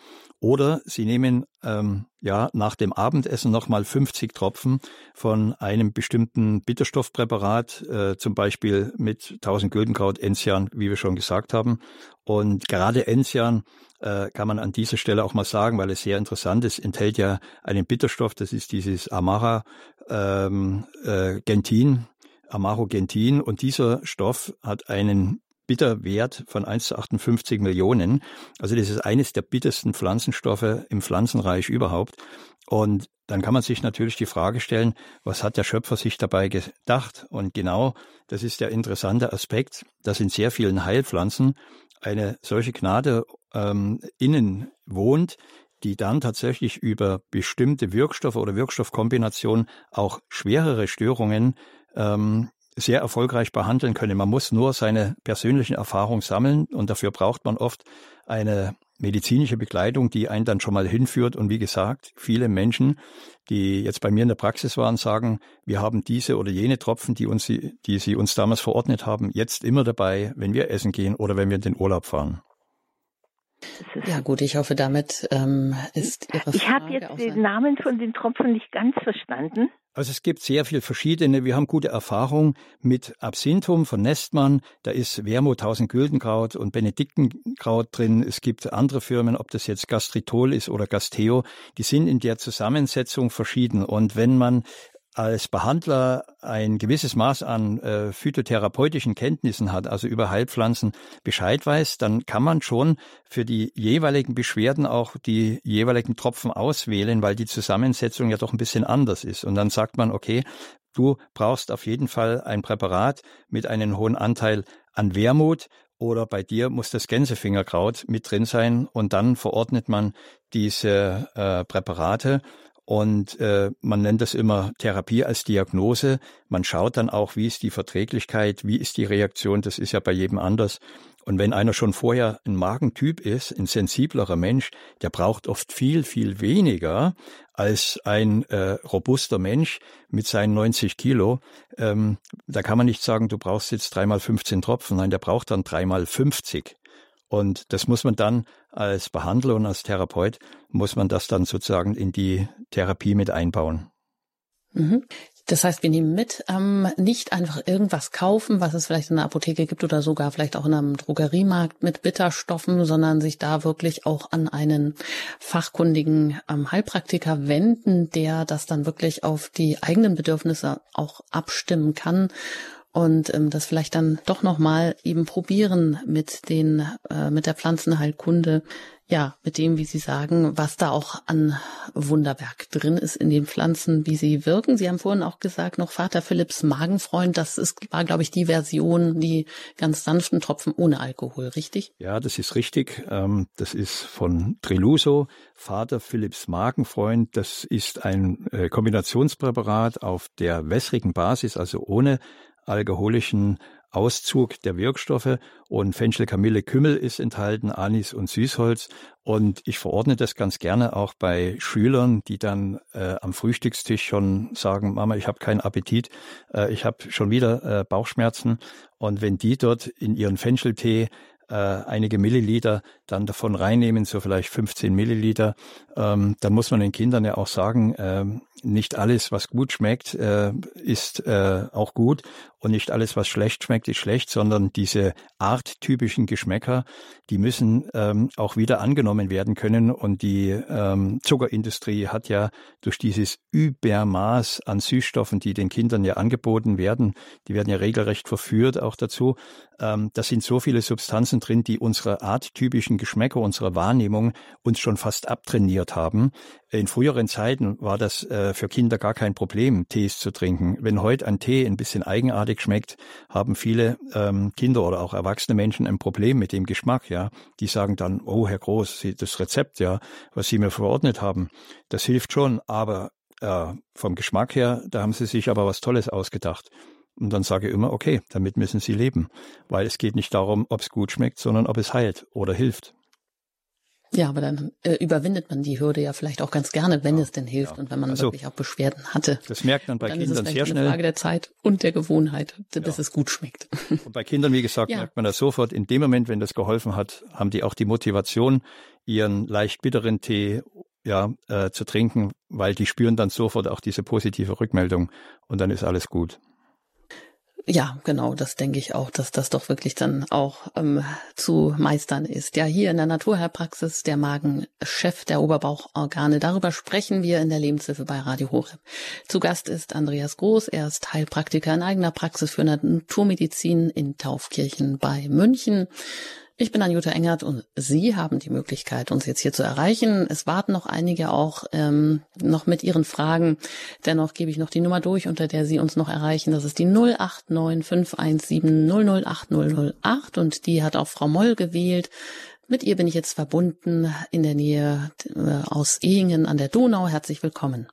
oder Sie nehmen ähm, ja nach dem Abendessen nochmal 50 Tropfen von einem bestimmten Bitterstoffpräparat, äh, zum Beispiel mit 1000 Güldenkraut, Enzian, wie wir schon gesagt haben. Und gerade Enzian äh, kann man an dieser Stelle auch mal sagen, weil es sehr interessant ist, enthält ja einen Bitterstoff, das ist dieses Amara ähm, äh, Gentin, Amarogentin und dieser Stoff hat einen Bitterwert von 1 zu 58 Millionen. Also das ist eines der bittersten Pflanzenstoffe im Pflanzenreich überhaupt. Und dann kann man sich natürlich die Frage stellen, was hat der Schöpfer sich dabei gedacht? Und genau das ist der interessante Aspekt, dass in sehr vielen Heilpflanzen eine solche Gnade ähm, innen wohnt, die dann tatsächlich über bestimmte Wirkstoffe oder Wirkstoffkombinationen auch schwerere Störungen ähm, sehr erfolgreich behandeln können. Man muss nur seine persönlichen Erfahrungen sammeln und dafür braucht man oft eine medizinische Begleitung, die einen dann schon mal hinführt. Und wie gesagt, viele Menschen, die jetzt bei mir in der Praxis waren, sagen, wir haben diese oder jene Tropfen, die, uns, die sie uns damals verordnet haben, jetzt immer dabei, wenn wir essen gehen oder wenn wir in den Urlaub fahren.
Ja gut, ich hoffe, damit ähm, ist Ihre Frage
Ich habe jetzt den Namen von den Tropfen nicht ganz verstanden.
Also es gibt sehr viel verschiedene. Wir haben gute Erfahrung mit Absinthum von Nestmann. Da ist Wermut 1000 Güldenkraut und Benediktenkraut drin. Es gibt andere Firmen, ob das jetzt Gastritol ist oder Gasteo. Die sind in der Zusammensetzung verschieden. Und wenn man als Behandler ein gewisses Maß an äh, phytotherapeutischen Kenntnissen hat, also über Heilpflanzen Bescheid weiß, dann kann man schon für die jeweiligen Beschwerden auch die jeweiligen Tropfen auswählen, weil die Zusammensetzung ja doch ein bisschen anders ist. Und dann sagt man, okay, du brauchst auf jeden Fall ein Präparat mit einem hohen Anteil an Wermut oder bei dir muss das Gänsefingerkraut mit drin sein und dann verordnet man diese äh, Präparate und äh, man nennt das immer Therapie als Diagnose. Man schaut dann auch, wie ist die Verträglichkeit, wie ist die Reaktion. Das ist ja bei jedem anders. Und wenn einer schon vorher ein Magentyp ist, ein sensiblerer Mensch, der braucht oft viel, viel weniger als ein äh, robuster Mensch mit seinen 90 Kilo. Ähm, da kann man nicht sagen, du brauchst jetzt dreimal 15 Tropfen. Nein, der braucht dann dreimal 50. Und das muss man dann als Behandler und als Therapeut, muss man das dann sozusagen in die Therapie mit einbauen.
Mhm. Das heißt, wir nehmen mit, ähm, nicht einfach irgendwas kaufen, was es vielleicht in der Apotheke gibt oder sogar vielleicht auch in einem Drogeriemarkt mit Bitterstoffen, sondern sich da wirklich auch an einen fachkundigen ähm, Heilpraktiker wenden, der das dann wirklich auf die eigenen Bedürfnisse auch abstimmen kann und ähm, das vielleicht dann doch noch mal eben probieren mit den äh, mit der Pflanzenheilkunde ja mit dem wie Sie sagen was da auch an Wunderwerk drin ist in den Pflanzen wie sie wirken. Sie haben vorhin auch gesagt noch Vater Philipps Magenfreund das ist war glaube ich die Version die ganz sanften Tropfen ohne Alkohol richtig?
Ja das ist richtig. Ähm, das ist von Triluso Vater Philipps Magenfreund das ist ein äh, Kombinationspräparat auf der wässrigen Basis also ohne alkoholischen Auszug der Wirkstoffe und Fenchel, Kamille, Kümmel ist enthalten, Anis und Süßholz. Und ich verordne das ganz gerne auch bei Schülern, die dann äh, am Frühstückstisch schon sagen, Mama, ich habe keinen Appetit, äh, ich habe schon wieder äh, Bauchschmerzen. Und wenn die dort in ihren Fencheltee äh, einige Milliliter dann davon reinnehmen, so vielleicht 15 Milliliter, ähm, dann muss man den Kindern ja auch sagen, ähm, nicht alles, was gut schmeckt, äh, ist äh, auch gut und nicht alles, was schlecht schmeckt, ist schlecht, sondern diese arttypischen Geschmäcker, die müssen ähm, auch wieder angenommen werden können. Und die ähm, Zuckerindustrie hat ja durch dieses Übermaß an Süßstoffen, die den Kindern ja angeboten werden, die werden ja regelrecht verführt auch dazu. Ähm, da sind so viele Substanzen drin, die unsere arttypischen Geschmäcker, unsere Wahrnehmung uns schon fast abtrainiert haben. In früheren Zeiten war das äh, für Kinder gar kein Problem, Tees zu trinken. Wenn heute ein Tee ein bisschen eigenartig schmeckt, haben viele ähm, Kinder oder auch erwachsene Menschen ein Problem mit dem Geschmack. Ja, die sagen dann: Oh, Herr Groß, das Rezept, ja, was Sie mir verordnet haben, das hilft schon, aber äh, vom Geschmack her, da haben Sie sich aber was Tolles ausgedacht. Und dann sage ich immer, okay, damit müssen Sie leben. Weil es geht nicht darum, ob es gut schmeckt, sondern ob es heilt oder hilft.
Ja, aber dann äh, überwindet man die Hürde ja vielleicht auch ganz gerne, wenn ja, es denn hilft ja. und wenn man also, wirklich auch Beschwerden hatte.
Das merkt man bei
dann
Kindern
ist
es sehr schnell.
Eine Frage der Zeit und der Gewohnheit, bis ja. es gut schmeckt. [laughs]
Und bei Kindern, wie gesagt, merkt man das sofort. In dem Moment, wenn das geholfen hat, haben die auch die Motivation, ihren leicht bitteren Tee ja, äh, zu trinken, weil die spüren dann sofort auch diese positive Rückmeldung und dann ist alles gut.
Ja, genau, das denke ich auch, dass das doch wirklich dann auch ähm, zu meistern ist. Ja, hier in der Naturheilpraxis der Magenchef der Oberbauchorgane. Darüber sprechen wir in der Lebenshilfe bei Radio Horeb. Zu Gast ist Andreas Groß. Er ist Heilpraktiker in eigener Praxis für Naturmedizin in Taufkirchen bei München. Ich bin Anjuta Engert und Sie haben die Möglichkeit, uns jetzt hier zu erreichen. Es warten noch einige auch ähm, noch mit Ihren Fragen. Dennoch gebe ich noch die Nummer durch, unter der Sie uns noch erreichen. Das ist die 089 517 008 008 und die hat auch Frau Moll gewählt. Mit ihr bin ich jetzt verbunden in der Nähe äh, aus Ehingen an der Donau. Herzlich willkommen.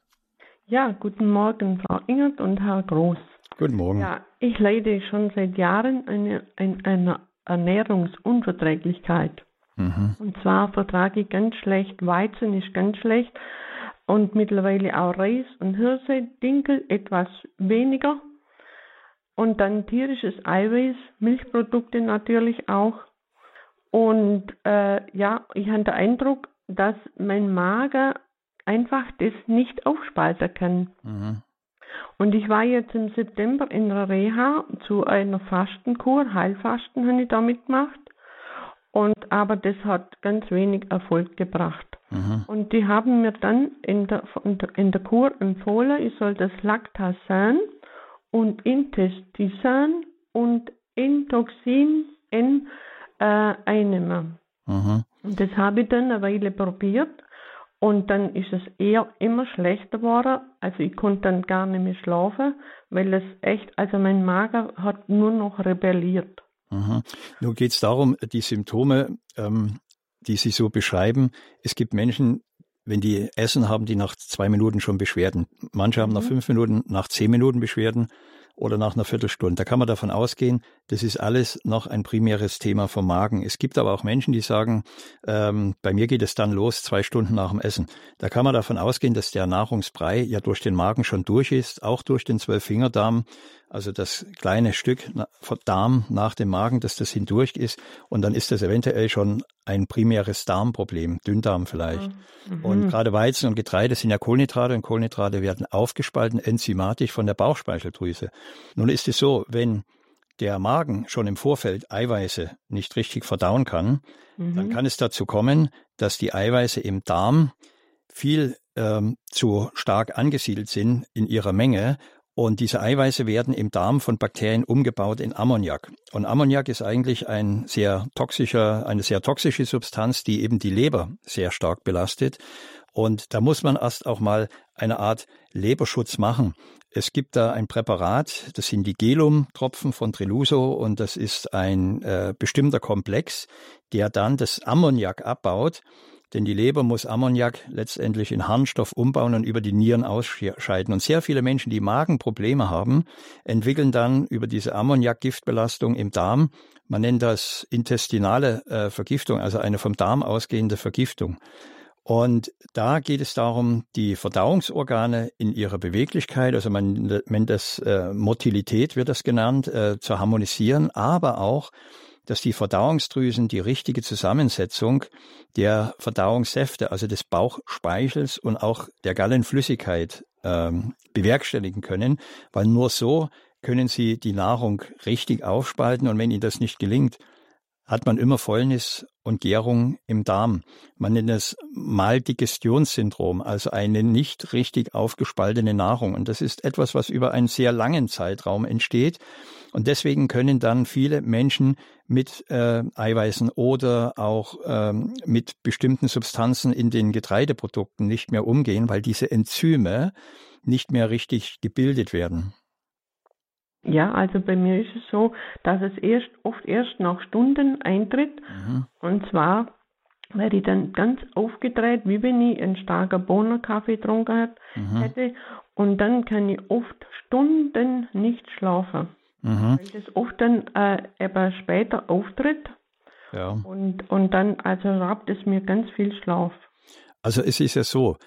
Ja, guten Morgen, Frau Engert und Herr Groß.
Guten Morgen.
Ja, ich leide schon seit Jahren eine, eine, eine Ernährungsunverträglichkeit. Mhm. Und zwar vertrage ich ganz schlecht Weizen, ist ganz schlecht. Und mittlerweile auch Reis und Hirse, Dinkel etwas weniger. Und dann tierisches Eiweiß, Milchprodukte natürlich auch. Und äh, ja, ich habe den Eindruck, dass mein Magen einfach das nicht aufspalten kann. Mhm. Und ich war jetzt im September in der Reha zu einer Fastenkur, Heilfasten habe ich da mitgemacht. Und, aber das hat ganz wenig Erfolg gebracht. Mhm. Und die haben mir dann in der, in der Kur empfohlen, ich soll das Lactasan und Intestisan und Intoxin in, äh, einnehmen. Mhm. Und das habe ich dann eine Weile probiert und dann ist es eher immer schlechter geworden. Also ich konnte dann gar nicht mehr schlafen, weil es echt, also mein Magen hat nur noch rebelliert.
Mhm. Nun geht es darum, die Symptome, ähm, die Sie so beschreiben. Es gibt Menschen, wenn die essen, haben die nach zwei Minuten schon Beschwerden. Manche haben nach mhm. fünf Minuten, nach zehn Minuten Beschwerden oder nach einer Viertelstunde. Da kann man davon ausgehen, das ist alles noch ein primäres Thema vom Magen. Es gibt aber auch Menschen, die sagen, ähm, bei mir geht es dann los, zwei Stunden nach dem Essen. Da kann man davon ausgehen, dass der Nahrungsbrei ja durch den Magen schon durch ist, auch durch den Zwölffingerdarm also das kleine Stück Darm nach dem Magen, dass das hindurch ist. Und dann ist das eventuell schon ein primäres Darmproblem, Dünndarm vielleicht. Mhm. Und gerade Weizen und Getreide sind ja Kohlenhydrate und Kohlenhydrate werden aufgespalten enzymatisch von der Bauchspeicheldrüse. Nun ist es so, wenn der Magen schon im Vorfeld Eiweiße nicht richtig verdauen kann, mhm. dann kann es dazu kommen, dass die Eiweiße im Darm viel ähm, zu stark angesiedelt sind in ihrer Menge und diese Eiweiße werden im Darm von Bakterien umgebaut in Ammoniak. Und Ammoniak ist eigentlich ein sehr toxischer, eine sehr toxische Substanz, die eben die Leber sehr stark belastet. Und da muss man erst auch mal eine Art Leberschutz machen. Es gibt da ein Präparat, das sind die Gelum-Tropfen von Treluso und das ist ein äh, bestimmter Komplex, der dann das Ammoniak abbaut denn die Leber muss Ammoniak letztendlich in Harnstoff umbauen und über die Nieren ausscheiden. Und sehr viele Menschen, die Magenprobleme haben, entwickeln dann über diese Ammoniakgiftbelastung im Darm, man nennt das intestinale äh, Vergiftung, also eine vom Darm ausgehende Vergiftung. Und da geht es darum, die Verdauungsorgane in ihrer Beweglichkeit, also man nennt das äh, Motilität, wird das genannt, äh, zu harmonisieren, aber auch dass die Verdauungsdrüsen die richtige Zusammensetzung der Verdauungssäfte, also des Bauchspeichels und auch der Gallenflüssigkeit ähm, bewerkstelligen können, weil nur so können sie die Nahrung richtig aufspalten und wenn ihnen das nicht gelingt, hat man immer Fäulnis und Gärung im Darm. Man nennt es Maldigestionssyndrom, also eine nicht richtig aufgespaltene Nahrung. Und das ist etwas, was über einen sehr langen Zeitraum entsteht. Und deswegen können dann viele Menschen mit äh, Eiweißen oder auch ähm, mit bestimmten Substanzen in den Getreideprodukten nicht mehr umgehen, weil diese Enzyme nicht mehr richtig gebildet werden.
Ja, also bei mir ist es so, dass es erst oft erst nach Stunden eintritt. Mhm. Und zwar werde ich dann ganz aufgedreht, wie wenn ich einen starken Bohnenkaffee getrunken mhm. hätte. Und dann kann ich oft Stunden nicht schlafen. Mhm. Weil das oft dann äh, eben später auftritt. Ja. Und, und dann, also raubt es mir ganz viel Schlaf.
Also es ist ja so,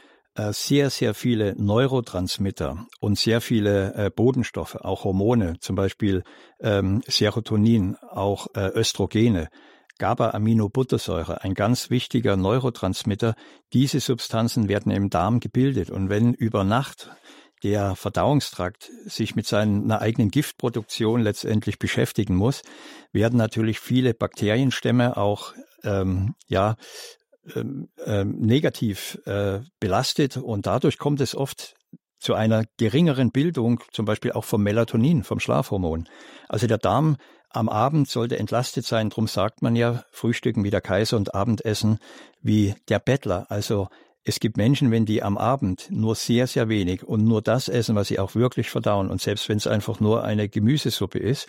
sehr, sehr viele Neurotransmitter und sehr viele äh, Bodenstoffe, auch Hormone, zum Beispiel ähm, Serotonin, auch äh, Östrogene, GABA-Aminobuttersäure, ein ganz wichtiger Neurotransmitter. Diese Substanzen werden im Darm gebildet und wenn über Nacht der Verdauungstrakt sich mit seiner eigenen Giftproduktion letztendlich beschäftigen muss, werden natürlich viele Bakterienstämme auch ähm, ja ähm, ähm, negativ äh, belastet und dadurch kommt es oft zu einer geringeren Bildung, zum Beispiel auch vom Melatonin, vom Schlafhormon. Also der Darm am Abend sollte entlastet sein, drum sagt man ja Frühstücken wie der Kaiser und Abendessen wie der Bettler. Also es gibt Menschen, wenn die am Abend nur sehr, sehr wenig und nur das essen, was sie auch wirklich verdauen, und selbst wenn es einfach nur eine Gemüsesuppe ist,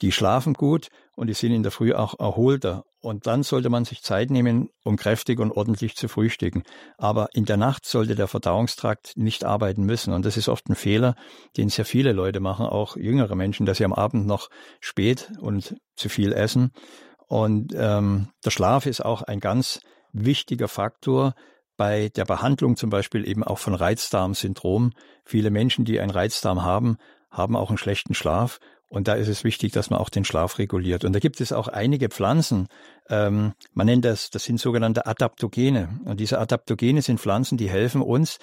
die schlafen gut und die sind in der Früh auch erholter. Und dann sollte man sich Zeit nehmen, um kräftig und ordentlich zu frühstücken. Aber in der Nacht sollte der Verdauungstrakt nicht arbeiten müssen. Und das ist oft ein Fehler, den sehr viele Leute machen, auch jüngere Menschen, dass sie am Abend noch spät und zu viel essen. Und ähm, der Schlaf ist auch ein ganz wichtiger Faktor, bei der Behandlung zum Beispiel eben auch von Reizdarmsyndrom. Viele Menschen, die einen Reizdarm haben, haben auch einen schlechten Schlaf. Und da ist es wichtig, dass man auch den Schlaf reguliert. Und da gibt es auch einige Pflanzen, ähm, man nennt das, das sind sogenannte Adaptogene. Und diese Adaptogene sind Pflanzen, die helfen uns,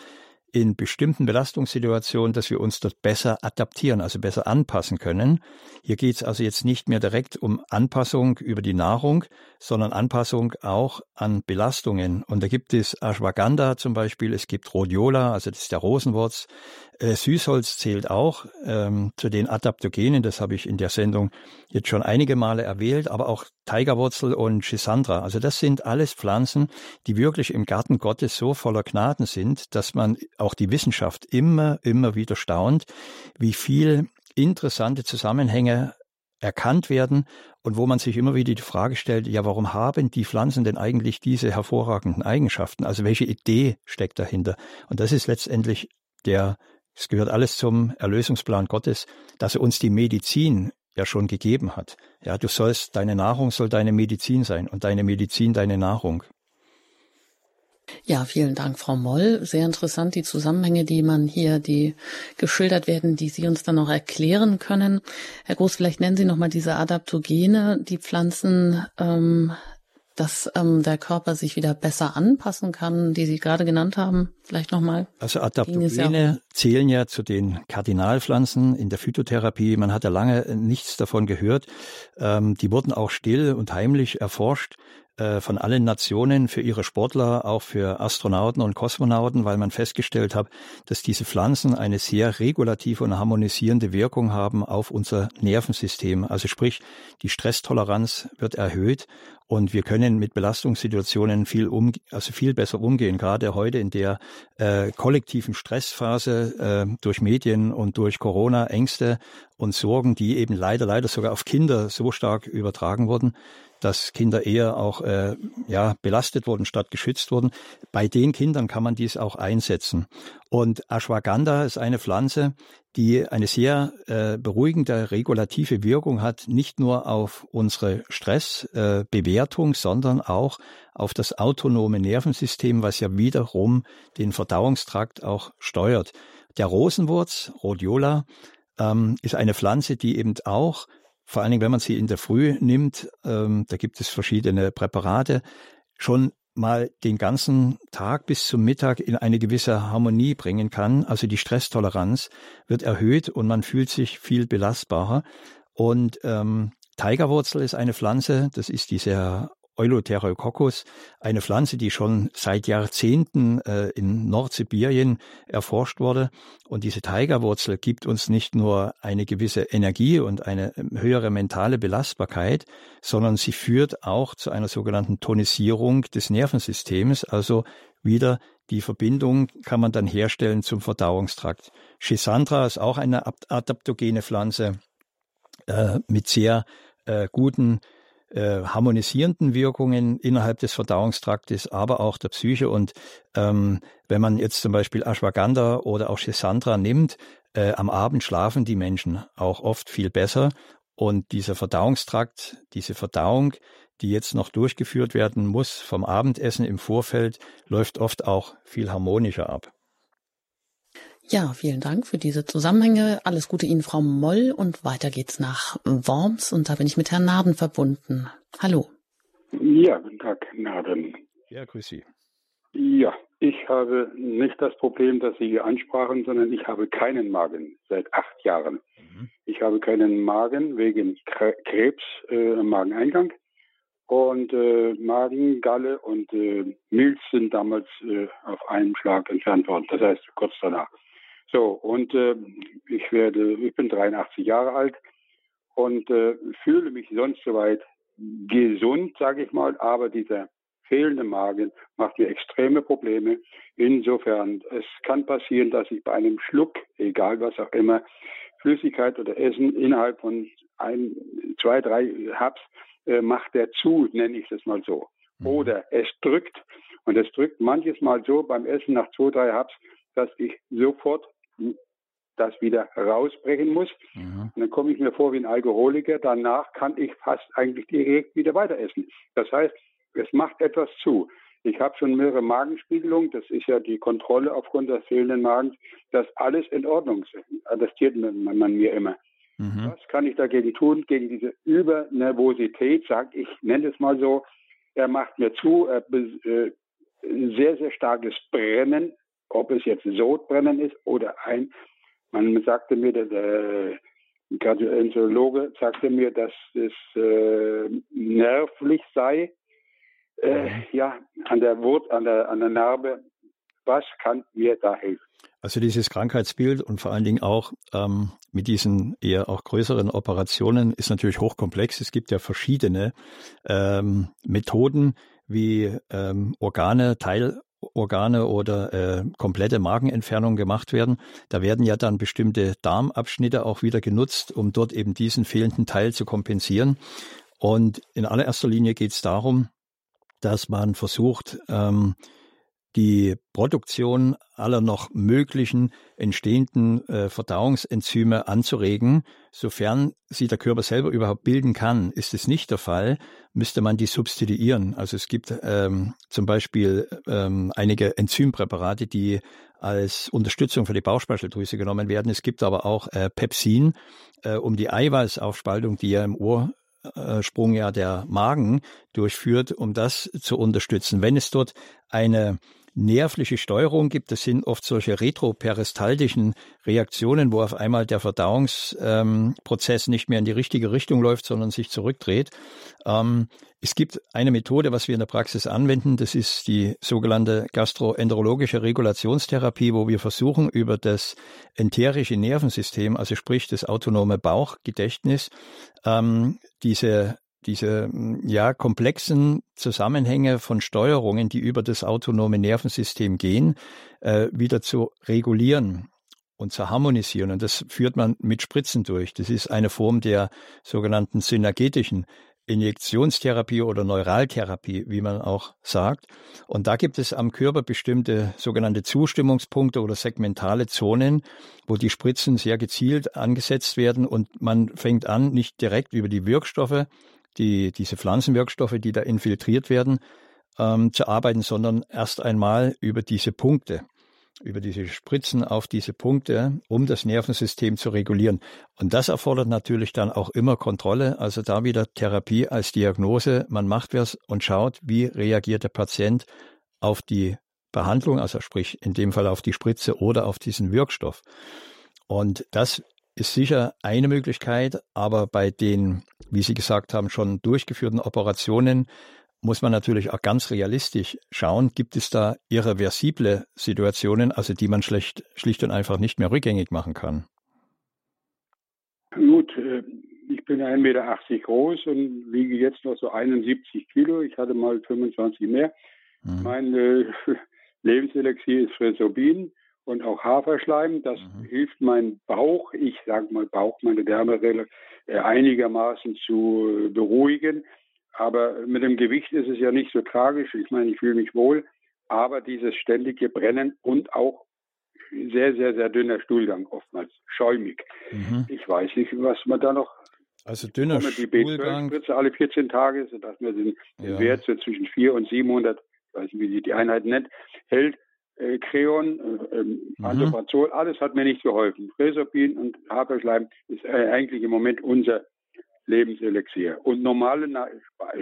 in bestimmten Belastungssituationen, dass wir uns dort besser adaptieren, also besser anpassen können. Hier geht es also jetzt nicht mehr direkt um Anpassung über die Nahrung, sondern Anpassung auch an Belastungen. Und da gibt es Ashwagandha zum Beispiel, es gibt Rhodiola, also das ist der Rosenwurz. Äh, Süßholz zählt auch ähm, zu den Adaptogenen, das habe ich in der Sendung jetzt schon einige Male erwählt, aber auch Tigerwurzel und Schisandra. Also das sind alles Pflanzen, die wirklich im Garten Gottes so voller Gnaden sind, dass man auch die Wissenschaft immer, immer wieder staunt, wie viel interessante Zusammenhänge erkannt werden und wo man sich immer wieder die Frage stellt, ja, warum haben die Pflanzen denn eigentlich diese hervorragenden Eigenschaften? Also welche Idee steckt dahinter? Und das ist letztendlich der, es gehört alles zum Erlösungsplan Gottes, dass er uns die Medizin ja schon gegeben hat. Ja, du sollst, deine Nahrung soll deine Medizin sein und deine Medizin deine Nahrung.
Ja, vielen Dank, Frau Moll. Sehr interessant, die Zusammenhänge, die man hier, die geschildert werden, die Sie uns dann noch erklären können. Herr Groß, vielleicht nennen Sie nochmal diese Adaptogene, die Pflanzen ähm, dass ähm, der Körper sich wieder besser anpassen kann, die Sie gerade genannt haben? Vielleicht nochmal.
Also Adaptogene ja zählen ja zu den Kardinalpflanzen in der Phytotherapie. Man hat ja lange nichts davon gehört. Ähm, die wurden auch still und heimlich erforscht von allen Nationen für ihre Sportler, auch für Astronauten und Kosmonauten, weil man festgestellt hat, dass diese Pflanzen eine sehr regulative und harmonisierende Wirkung haben auf unser Nervensystem. Also sprich, die Stresstoleranz wird erhöht und wir können mit Belastungssituationen viel um, also viel besser umgehen. Gerade heute in der äh, kollektiven Stressphase äh, durch Medien und durch Corona Ängste und Sorgen, die eben leider leider sogar auf Kinder so stark übertragen wurden, dass Kinder eher auch äh, ja, belastet wurden statt geschützt wurden. Bei den Kindern kann man dies auch einsetzen. Und Ashwagandha ist eine Pflanze, die eine sehr äh, beruhigende regulative Wirkung hat, nicht nur auf unsere Stressbewertung, äh, sondern auch auf das autonome Nervensystem, was ja wiederum den Verdauungstrakt auch steuert. Der Rosenwurz, Rhodiola, ähm, ist eine Pflanze, die eben auch vor allen Dingen, wenn man sie in der Früh nimmt, ähm, da gibt es verschiedene Präparate, schon mal den ganzen Tag bis zum Mittag in eine gewisse Harmonie bringen kann. Also die Stresstoleranz wird erhöht und man fühlt sich viel belastbarer. Und ähm, Tigerwurzel ist eine Pflanze, das ist diese Eulotherococcus, eine Pflanze, die schon seit Jahrzehnten äh, in Nordsibirien erforscht wurde. Und diese Tigerwurzel gibt uns nicht nur eine gewisse Energie und eine ähm, höhere mentale Belastbarkeit, sondern sie führt auch zu einer sogenannten Tonisierung des Nervensystems, also wieder die Verbindung kann man dann herstellen zum Verdauungstrakt. Schisandra ist auch eine adaptogene Pflanze äh, mit sehr äh, guten äh, harmonisierenden Wirkungen innerhalb des Verdauungstraktes, aber auch der Psyche. Und ähm, wenn man jetzt zum Beispiel Ashwagandha oder auch Shisandra nimmt, äh, am Abend schlafen die Menschen auch oft viel besser. Und dieser Verdauungstrakt, diese Verdauung, die jetzt noch durchgeführt werden muss vom Abendessen im Vorfeld, läuft oft auch viel harmonischer ab.
Ja, vielen Dank für diese Zusammenhänge. Alles Gute Ihnen, Frau Moll. Und weiter geht's nach Worms. Und da bin ich mit Herrn Naden verbunden. Hallo.
Ja, guten Tag, Naden.
Ja, grüß Sie.
Ja, ich habe nicht das Problem, das Sie hier ansprachen, sondern ich habe keinen Magen seit acht Jahren. Mhm. Ich habe keinen Magen wegen Krebs äh, im Mageneingang. Und äh, Magen, Galle und äh, Milz sind damals äh, auf einen Schlag entfernt worden. Das heißt kurz danach. So, und äh, ich werde, ich bin 83 Jahre alt und äh, fühle mich sonst soweit gesund, sage ich mal, aber dieser fehlende Magen macht mir extreme Probleme. Insofern, es kann passieren, dass ich bei einem Schluck, egal was auch immer, Flüssigkeit oder Essen innerhalb von ein, zwei, drei Hubs äh, macht der zu, nenne ich es mal so. Mhm. Oder es drückt und es drückt manches Mal so beim Essen nach zwei, drei Hubs, dass ich sofort das wieder rausbrechen muss. Und dann komme ich mir vor wie ein Alkoholiker. Danach kann ich fast eigentlich direkt wieder weiter essen. Das heißt, es macht etwas zu. Ich habe schon mehrere Magenspiegelungen, das ist ja die Kontrolle aufgrund des fehlenden Magens, dass alles in Ordnung ist. Attestiert man, man mir immer. Mhm. Was kann ich dagegen tun, gegen diese Übernervosität, sag ich, nenne es mal so. Er macht mir zu, er, äh, sehr, sehr starkes Brennen ob es jetzt Sodbrennen ist oder ein, man sagte mir, der, der Gastroenterologe sagte mir, dass es äh, nervlich sei, äh, mhm. ja, an der Wurt, an der, an der Narbe. Was kann mir da helfen?
Also dieses Krankheitsbild und vor allen Dingen auch ähm, mit diesen eher auch größeren Operationen ist natürlich hochkomplex. Es gibt ja verschiedene ähm, Methoden, wie ähm, Organe, Teil Organe oder äh, komplette Magenentfernung gemacht werden. Da werden ja dann bestimmte Darmabschnitte auch wieder genutzt, um dort eben diesen fehlenden Teil zu kompensieren. Und in allererster Linie geht es darum, dass man versucht, ähm, die Produktion aller noch möglichen entstehenden äh, Verdauungsenzyme anzuregen. Sofern sie der Körper selber überhaupt bilden kann, ist es nicht der Fall, müsste man die substituieren. Also es gibt ähm, zum Beispiel ähm, einige Enzympräparate, die als Unterstützung für die Bauchspeicheldrüse genommen werden. Es gibt aber auch äh, Pepsin, äh, um die Eiweißaufspaltung, die ja im Ursprung ja der Magen durchführt, um das zu unterstützen. Wenn es dort eine nervliche Steuerung gibt. Das sind oft solche retroperistaltischen Reaktionen, wo auf einmal der Verdauungsprozess ähm, nicht mehr in die richtige Richtung läuft, sondern sich zurückdreht. Ähm, es gibt eine Methode, was wir in der Praxis anwenden, das ist die sogenannte gastroenterologische Regulationstherapie, wo wir versuchen, über das enterische Nervensystem, also sprich das autonome Bauchgedächtnis, ähm, diese diese ja komplexen Zusammenhänge von Steuerungen, die über das autonome Nervensystem gehen, äh, wieder zu regulieren und zu harmonisieren. Und das führt man mit Spritzen durch. Das ist eine Form der sogenannten synergetischen Injektionstherapie oder Neuraltherapie, wie man auch sagt. Und da gibt es am Körper bestimmte sogenannte Zustimmungspunkte oder segmentale Zonen, wo die Spritzen sehr gezielt angesetzt werden und man fängt an, nicht direkt über die Wirkstoffe die, diese Pflanzenwirkstoffe, die da infiltriert werden, ähm, zu arbeiten, sondern erst einmal über diese Punkte, über diese Spritzen auf diese Punkte, um das Nervensystem zu regulieren. Und das erfordert natürlich dann auch immer Kontrolle, also da wieder Therapie als Diagnose. Man macht was und schaut, wie reagiert der Patient auf die Behandlung, also sprich in dem Fall auf die Spritze oder auf diesen Wirkstoff. Und das ist sicher eine Möglichkeit, aber bei den, wie Sie gesagt haben, schon durchgeführten Operationen muss man natürlich auch ganz realistisch schauen, gibt es da irreversible Situationen, also die man schlecht, schlicht und einfach nicht mehr rückgängig machen kann?
Gut, äh, ich bin 1,80 Meter groß und wiege jetzt noch so 71 Kilo. Ich hatte mal 25 mehr. Mhm. Mein äh, [laughs] Lebenselixier ist Fresobin und auch Haferschleim. Das mhm. hilft meinem Bauch, ich sage mal Bauch, meine Wärme äh, einigermaßen zu beruhigen. Aber mit dem Gewicht ist es ja nicht so tragisch. Ich meine, ich fühle mich wohl. Aber dieses ständige Brennen und auch sehr, sehr, sehr dünner Stuhlgang oftmals, schäumig. Mhm. Ich weiß nicht, was man da noch.
Also dünner
die Stuhlgang. Die alle 14 Tage, sodass man den ja. Wert so zwischen 400 und 700, ich weiß nicht, wie sie die Einheit nennt, hält. Äh, Creon, äh, ähm, mhm. alles hat mir nicht geholfen. Resopin und Haferschleim ist äh, eigentlich im Moment unser Lebenselixier. Und normale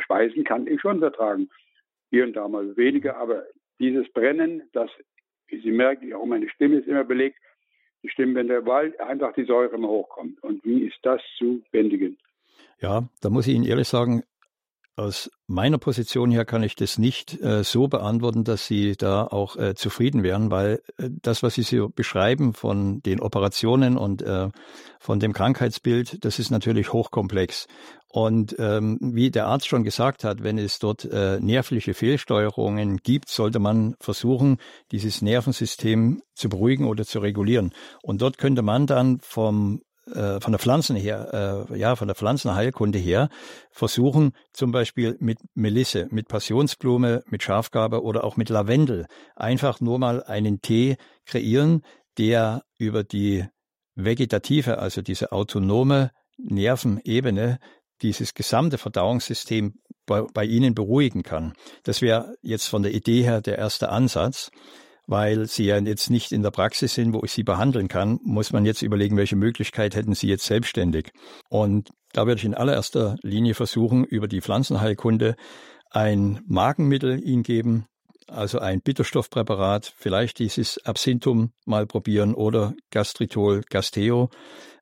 Speisen kann ich schon vertragen. Hier und da mal weniger, aber dieses Brennen, das, wie Sie merken, auch meine Stimme ist immer belegt, die Stimmbänder, weil einfach die Säure immer hochkommt. Und wie ist das zu bändigen?
Ja, da muss ich Ihnen ehrlich sagen, aus meiner Position her kann ich das nicht äh, so beantworten, dass Sie da auch äh, zufrieden wären, weil äh, das, was Sie so beschreiben von den Operationen und äh, von dem Krankheitsbild, das ist natürlich hochkomplex. Und ähm, wie der Arzt schon gesagt hat, wenn es dort äh, nervliche Fehlsteuerungen gibt, sollte man versuchen, dieses Nervensystem zu beruhigen oder zu regulieren. Und dort könnte man dann vom äh, von der Pflanzen her, äh, ja, von der Pflanzenheilkunde her, versuchen zum Beispiel mit Melisse, mit Passionsblume, mit Schafgabe oder auch mit Lavendel einfach nur mal einen Tee kreieren, der über die vegetative, also diese autonome Nervenebene, dieses gesamte Verdauungssystem bei, bei Ihnen beruhigen kann. Das wäre jetzt von der Idee her der erste Ansatz weil Sie ja jetzt nicht in der Praxis sind, wo ich Sie behandeln kann, muss man jetzt überlegen, welche Möglichkeit hätten Sie jetzt selbstständig. Und da würde ich in allererster Linie versuchen, über die Pflanzenheilkunde ein Magenmittel Ihnen geben, also ein Bitterstoffpräparat, vielleicht dieses Absinthum mal probieren oder Gastritol, Gasteo,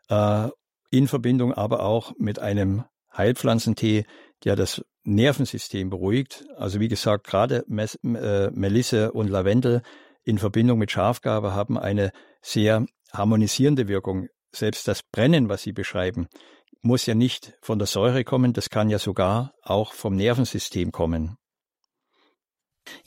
äh, in Verbindung aber auch mit einem Heilpflanzentee, der das Nervensystem beruhigt. Also wie gesagt, gerade äh, Melisse und Lavendel in Verbindung mit Schafgabe haben eine sehr harmonisierende Wirkung. Selbst das Brennen, was Sie beschreiben, muss ja nicht von der Säure kommen, das kann ja sogar auch vom Nervensystem kommen.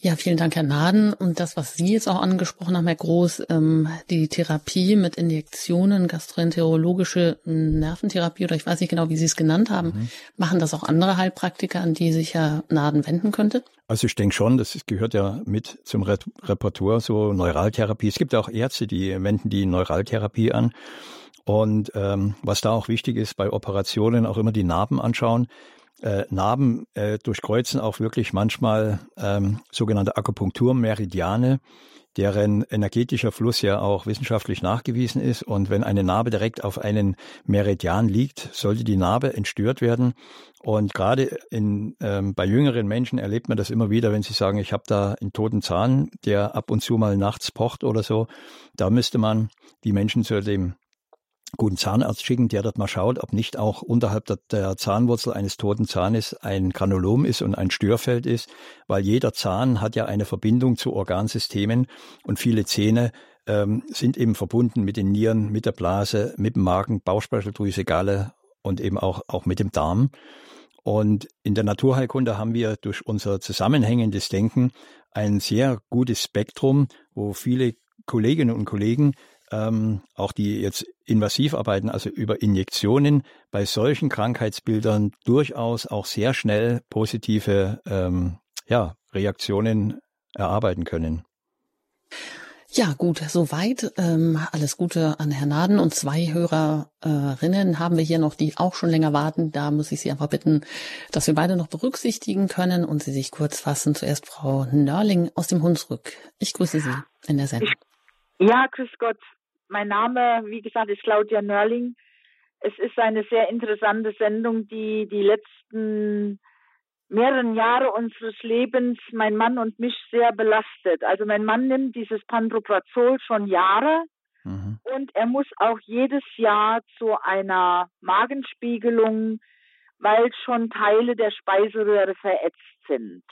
Ja, vielen Dank, Herr Naden. Und das, was Sie jetzt auch angesprochen haben, Herr Groß, ähm, die Therapie mit Injektionen, gastroenterologische Nerventherapie oder ich weiß nicht genau, wie Sie es genannt haben, mhm. machen das auch andere Heilpraktiker, an die sich Herr Naden wenden könnte?
Also ich denke schon, das gehört ja mit zum Repertoire, so Neuraltherapie. Es gibt auch Ärzte, die wenden die Neuraltherapie an. Und ähm, was da auch wichtig ist, bei Operationen auch immer die Narben anschauen äh, Narben äh, durchkreuzen auch wirklich manchmal ähm, sogenannte Akupunkturmeridiane, deren energetischer Fluss ja auch wissenschaftlich nachgewiesen ist. Und wenn eine Narbe direkt auf einen Meridian liegt, sollte die Narbe entstört werden. Und gerade in, ähm, bei jüngeren Menschen erlebt man das immer wieder, wenn sie sagen, ich habe da einen toten Zahn, der ab und zu mal nachts pocht oder so. Da müsste man die Menschen zu dem guten Zahnarzt schicken, der dort mal schaut, ob nicht auch unterhalb der, Zahnwurzel eines toten Zahnes ein Granulom ist und ein Störfeld ist, weil jeder Zahn hat ja eine Verbindung zu Organsystemen und viele Zähne ähm, sind eben verbunden mit den Nieren, mit der Blase, mit dem Magen, Bauchspeicheldrüse, Galle und eben auch, auch mit dem Darm. Und in der Naturheilkunde haben wir durch unser zusammenhängendes Denken ein sehr gutes Spektrum, wo viele Kolleginnen und Kollegen ähm, auch die jetzt invasiv arbeiten, also über Injektionen, bei solchen Krankheitsbildern durchaus auch sehr schnell positive ähm, ja, Reaktionen erarbeiten können.
Ja, gut, soweit. Ähm, alles Gute an Herrn Naden und zwei Hörerinnen haben wir hier noch, die auch schon länger warten. Da muss ich Sie einfach bitten, dass wir beide noch berücksichtigen können und Sie sich kurz fassen. Zuerst Frau Nörling aus dem Hunsrück. Ich grüße Sie in der Sendung.
Ja, grüß Gott. Mein Name, wie gesagt, ist Claudia Nörling. Es ist eine sehr interessante Sendung, die die letzten mehreren Jahre unseres Lebens mein Mann und mich sehr belastet. Also mein Mann nimmt dieses Pandroprazol schon Jahre mhm. und er muss auch jedes Jahr zu einer Magenspiegelung, weil schon Teile der Speiseröhre verätzt sind.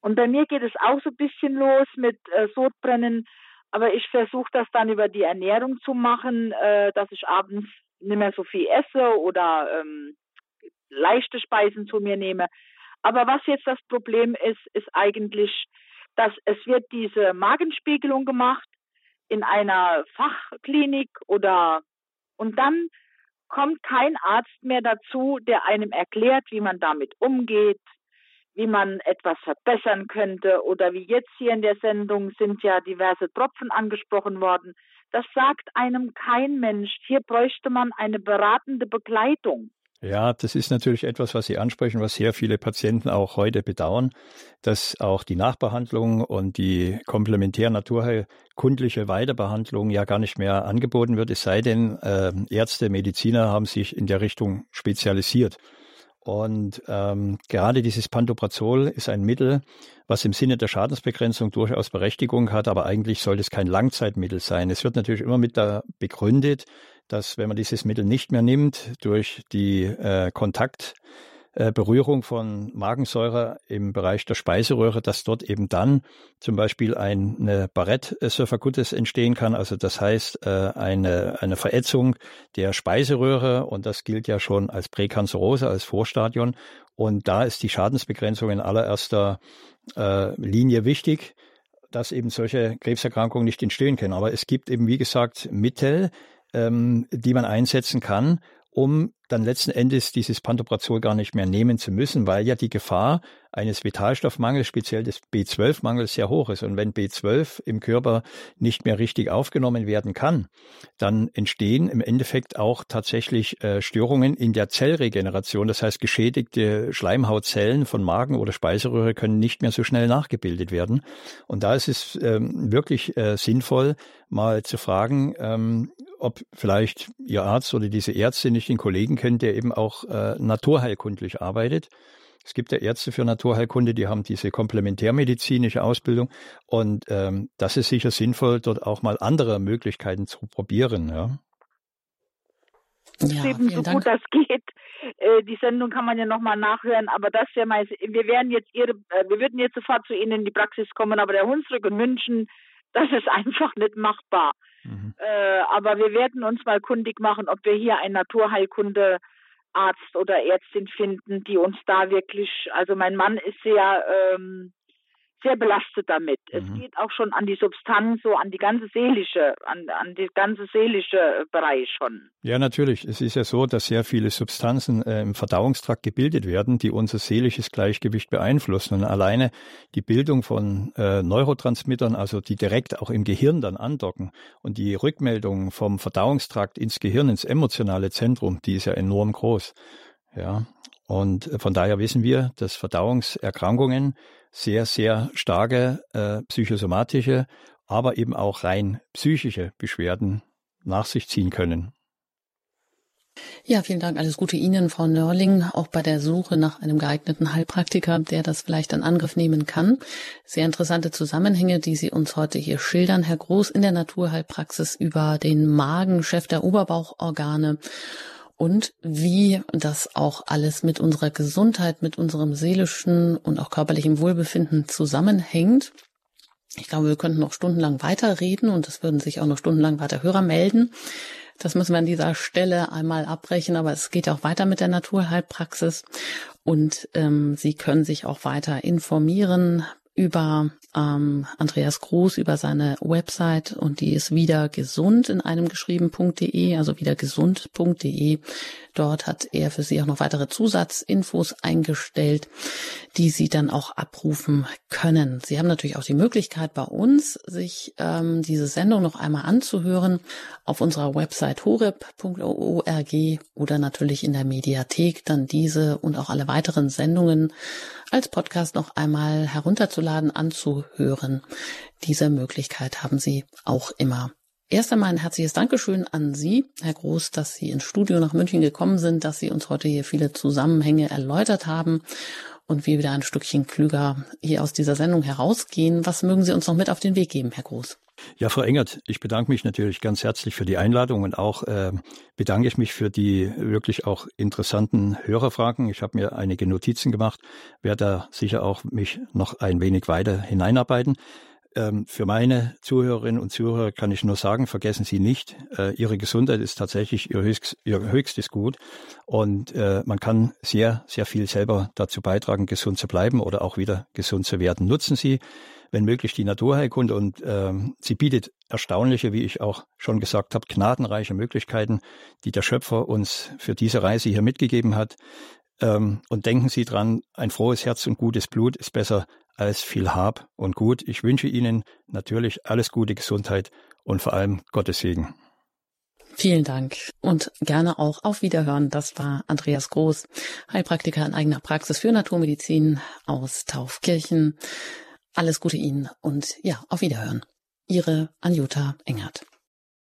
Und bei mir geht es auch so ein bisschen los mit äh, Sodbrennen aber ich versuche das dann über die Ernährung zu machen, äh, dass ich abends nicht mehr so viel esse oder ähm, leichte Speisen zu mir nehme. Aber was jetzt das Problem ist, ist eigentlich, dass es wird diese Magenspiegelung gemacht in einer Fachklinik oder und dann kommt kein Arzt mehr dazu, der einem erklärt, wie man damit umgeht, wie man etwas verbessern könnte oder wie jetzt hier in der Sendung sind ja diverse Tropfen angesprochen worden. Das sagt einem kein Mensch. Hier bräuchte man eine beratende Begleitung.
Ja, das ist natürlich etwas, was Sie ansprechen, was sehr viele Patienten auch heute bedauern, dass auch die Nachbehandlung und die komplementär naturheilkundliche Weiterbehandlung ja gar nicht mehr angeboten wird, es sei denn, äh, Ärzte, Mediziner haben sich in der Richtung spezialisiert. Und ähm, gerade dieses Pantoprazol ist ein Mittel, was im Sinne der Schadensbegrenzung durchaus Berechtigung hat, aber eigentlich sollte es kein Langzeitmittel sein. Es wird natürlich immer mit da begründet, dass wenn man dieses Mittel nicht mehr nimmt, durch die äh, Kontakt Berührung von Magensäure im Bereich der Speiseröhre, dass dort eben dann zum Beispiel eine Barrett-Surfacutis entstehen kann. Also das heißt äh, eine, eine Verätzung der Speiseröhre und das gilt ja schon als Präkanzerose, als Vorstadion. Und da ist die Schadensbegrenzung in allererster äh, Linie wichtig dass eben solche Krebserkrankungen nicht entstehen können. Aber es gibt eben, wie gesagt, Mittel, ähm, die man einsetzen kann, um dann letzten Endes dieses Pantoprazol gar nicht mehr nehmen zu müssen, weil ja die Gefahr eines Vitalstoffmangels, speziell des B12-Mangels, sehr hoch ist. Und wenn B12 im Körper nicht mehr richtig aufgenommen werden kann, dann entstehen im Endeffekt auch tatsächlich äh, Störungen in der Zellregeneration. Das heißt, geschädigte Schleimhautzellen von Magen oder Speiseröhre können nicht mehr so schnell nachgebildet werden. Und da ist es ähm, wirklich äh, sinnvoll, mal zu fragen, ähm, ob vielleicht Ihr Arzt oder diese Ärzte nicht den Kollegen kennt, der eben auch äh, naturheilkundlich arbeitet. Es gibt ja Ärzte für Naturheilkunde, die haben diese komplementärmedizinische Ausbildung und ähm, das ist sicher sinnvoll, dort auch mal andere Möglichkeiten zu probieren. Ja.
Ja, eben so Dank. gut das geht. Äh, die Sendung kann man ja nochmal nachhören, aber das ja mal, wir werden jetzt Ihre, äh, wir würden jetzt sofort zu Ihnen in die Praxis kommen, aber der Hunsrück in München, das ist [laughs] einfach nicht machbar. Mhm. Äh, aber wir werden uns mal kundig machen, ob wir hier ein Naturheilkunde Arzt oder Ärztin finden, die uns da wirklich, also mein Mann ist sehr ähm, sehr belastet damit. Mhm. Es geht auch schon an die Substanz, so an die ganze seelische, an, an die ganze seelische Bereich schon.
Ja, natürlich. Es ist ja so, dass sehr viele Substanzen äh, im Verdauungstrakt gebildet werden, die unser seelisches Gleichgewicht beeinflussen. Und alleine die Bildung von äh, Neurotransmittern, also die direkt auch im Gehirn dann andocken und die Rückmeldung vom Verdauungstrakt ins Gehirn, ins emotionale Zentrum, die ist ja enorm groß. Ja, und von daher wissen wir, dass Verdauungserkrankungen sehr, sehr starke äh, psychosomatische, aber eben auch rein psychische Beschwerden nach sich ziehen können.
Ja, vielen Dank. Alles Gute Ihnen, Frau Nörling, auch bei der Suche nach einem geeigneten Heilpraktiker, der das vielleicht in Angriff nehmen kann. Sehr interessante Zusammenhänge, die Sie uns heute hier schildern, Herr Groß, in der Naturheilpraxis über den Magen, Chef der Oberbauchorgane und wie das auch alles mit unserer Gesundheit, mit unserem seelischen und auch körperlichen Wohlbefinden zusammenhängt. Ich glaube, wir könnten noch stundenlang weiterreden und es würden sich auch noch stundenlang weiter Hörer melden. Das müssen wir an dieser Stelle einmal abbrechen, aber es geht auch weiter mit der Naturheilpraxis und ähm, Sie können sich auch weiter informieren über ähm, Andreas Groß über seine Website und die ist wieder gesund in einem geschrieben.de, also wieder gesund.de. Dort hat er für Sie auch noch weitere Zusatzinfos eingestellt, die Sie dann auch abrufen können. Sie haben natürlich auch die Möglichkeit bei uns, sich ähm, diese Sendung noch einmal anzuhören auf unserer Website horeb.org oder natürlich in der Mediathek dann diese und auch alle weiteren Sendungen als Podcast noch einmal herunterzuladen, anzuhören. Diese Möglichkeit haben Sie auch immer. Erst einmal ein herzliches Dankeschön an Sie, Herr Groß, dass Sie ins Studio nach München gekommen sind, dass Sie uns heute hier viele Zusammenhänge erläutert haben und wir wieder ein Stückchen klüger hier aus dieser Sendung herausgehen. Was mögen Sie uns noch mit auf den Weg geben, Herr Groß?
Ja, Frau Engert, ich bedanke mich natürlich ganz herzlich für die Einladung und auch äh, bedanke ich mich für die wirklich auch interessanten Hörerfragen. Ich habe mir einige Notizen gemacht, werde da sicher auch mich noch ein wenig weiter hineinarbeiten. ähm, für meine Zuhörerinnen und Zuhörer kann ich nur sagen, vergessen Sie nicht, äh, Ihre Gesundheit ist tatsächlich Ihr, höchst, Ihr höchstes Gut und äh, man kann sehr, sehr viel selber dazu beitragen, gesund zu bleiben oder auch wieder gesund zu werden. Nutzen Sie, wenn möglich, die Naturheilkunde und äh, sie bietet erstaunliche, wie ich auch schon gesagt habe, gnadenreiche Möglichkeiten, die der Schöpfer uns für diese Reise hier mitgegeben hat. Ähm, und denken Sie dran, ein frohes Herz und gutes Blut ist besser als viel Hab und Gut. Ich wünsche Ihnen natürlich alles gute Gesundheit und vor allem Gottes Segen.
Vielen Dank und gerne auch auf Wiederhören. Das war Andreas Groß, Heilpraktiker in eigener Praxis für Naturmedizin aus Taufkirchen. Alles Gute Ihnen und ja, auf Wiederhören. Ihre Anjuta Engert.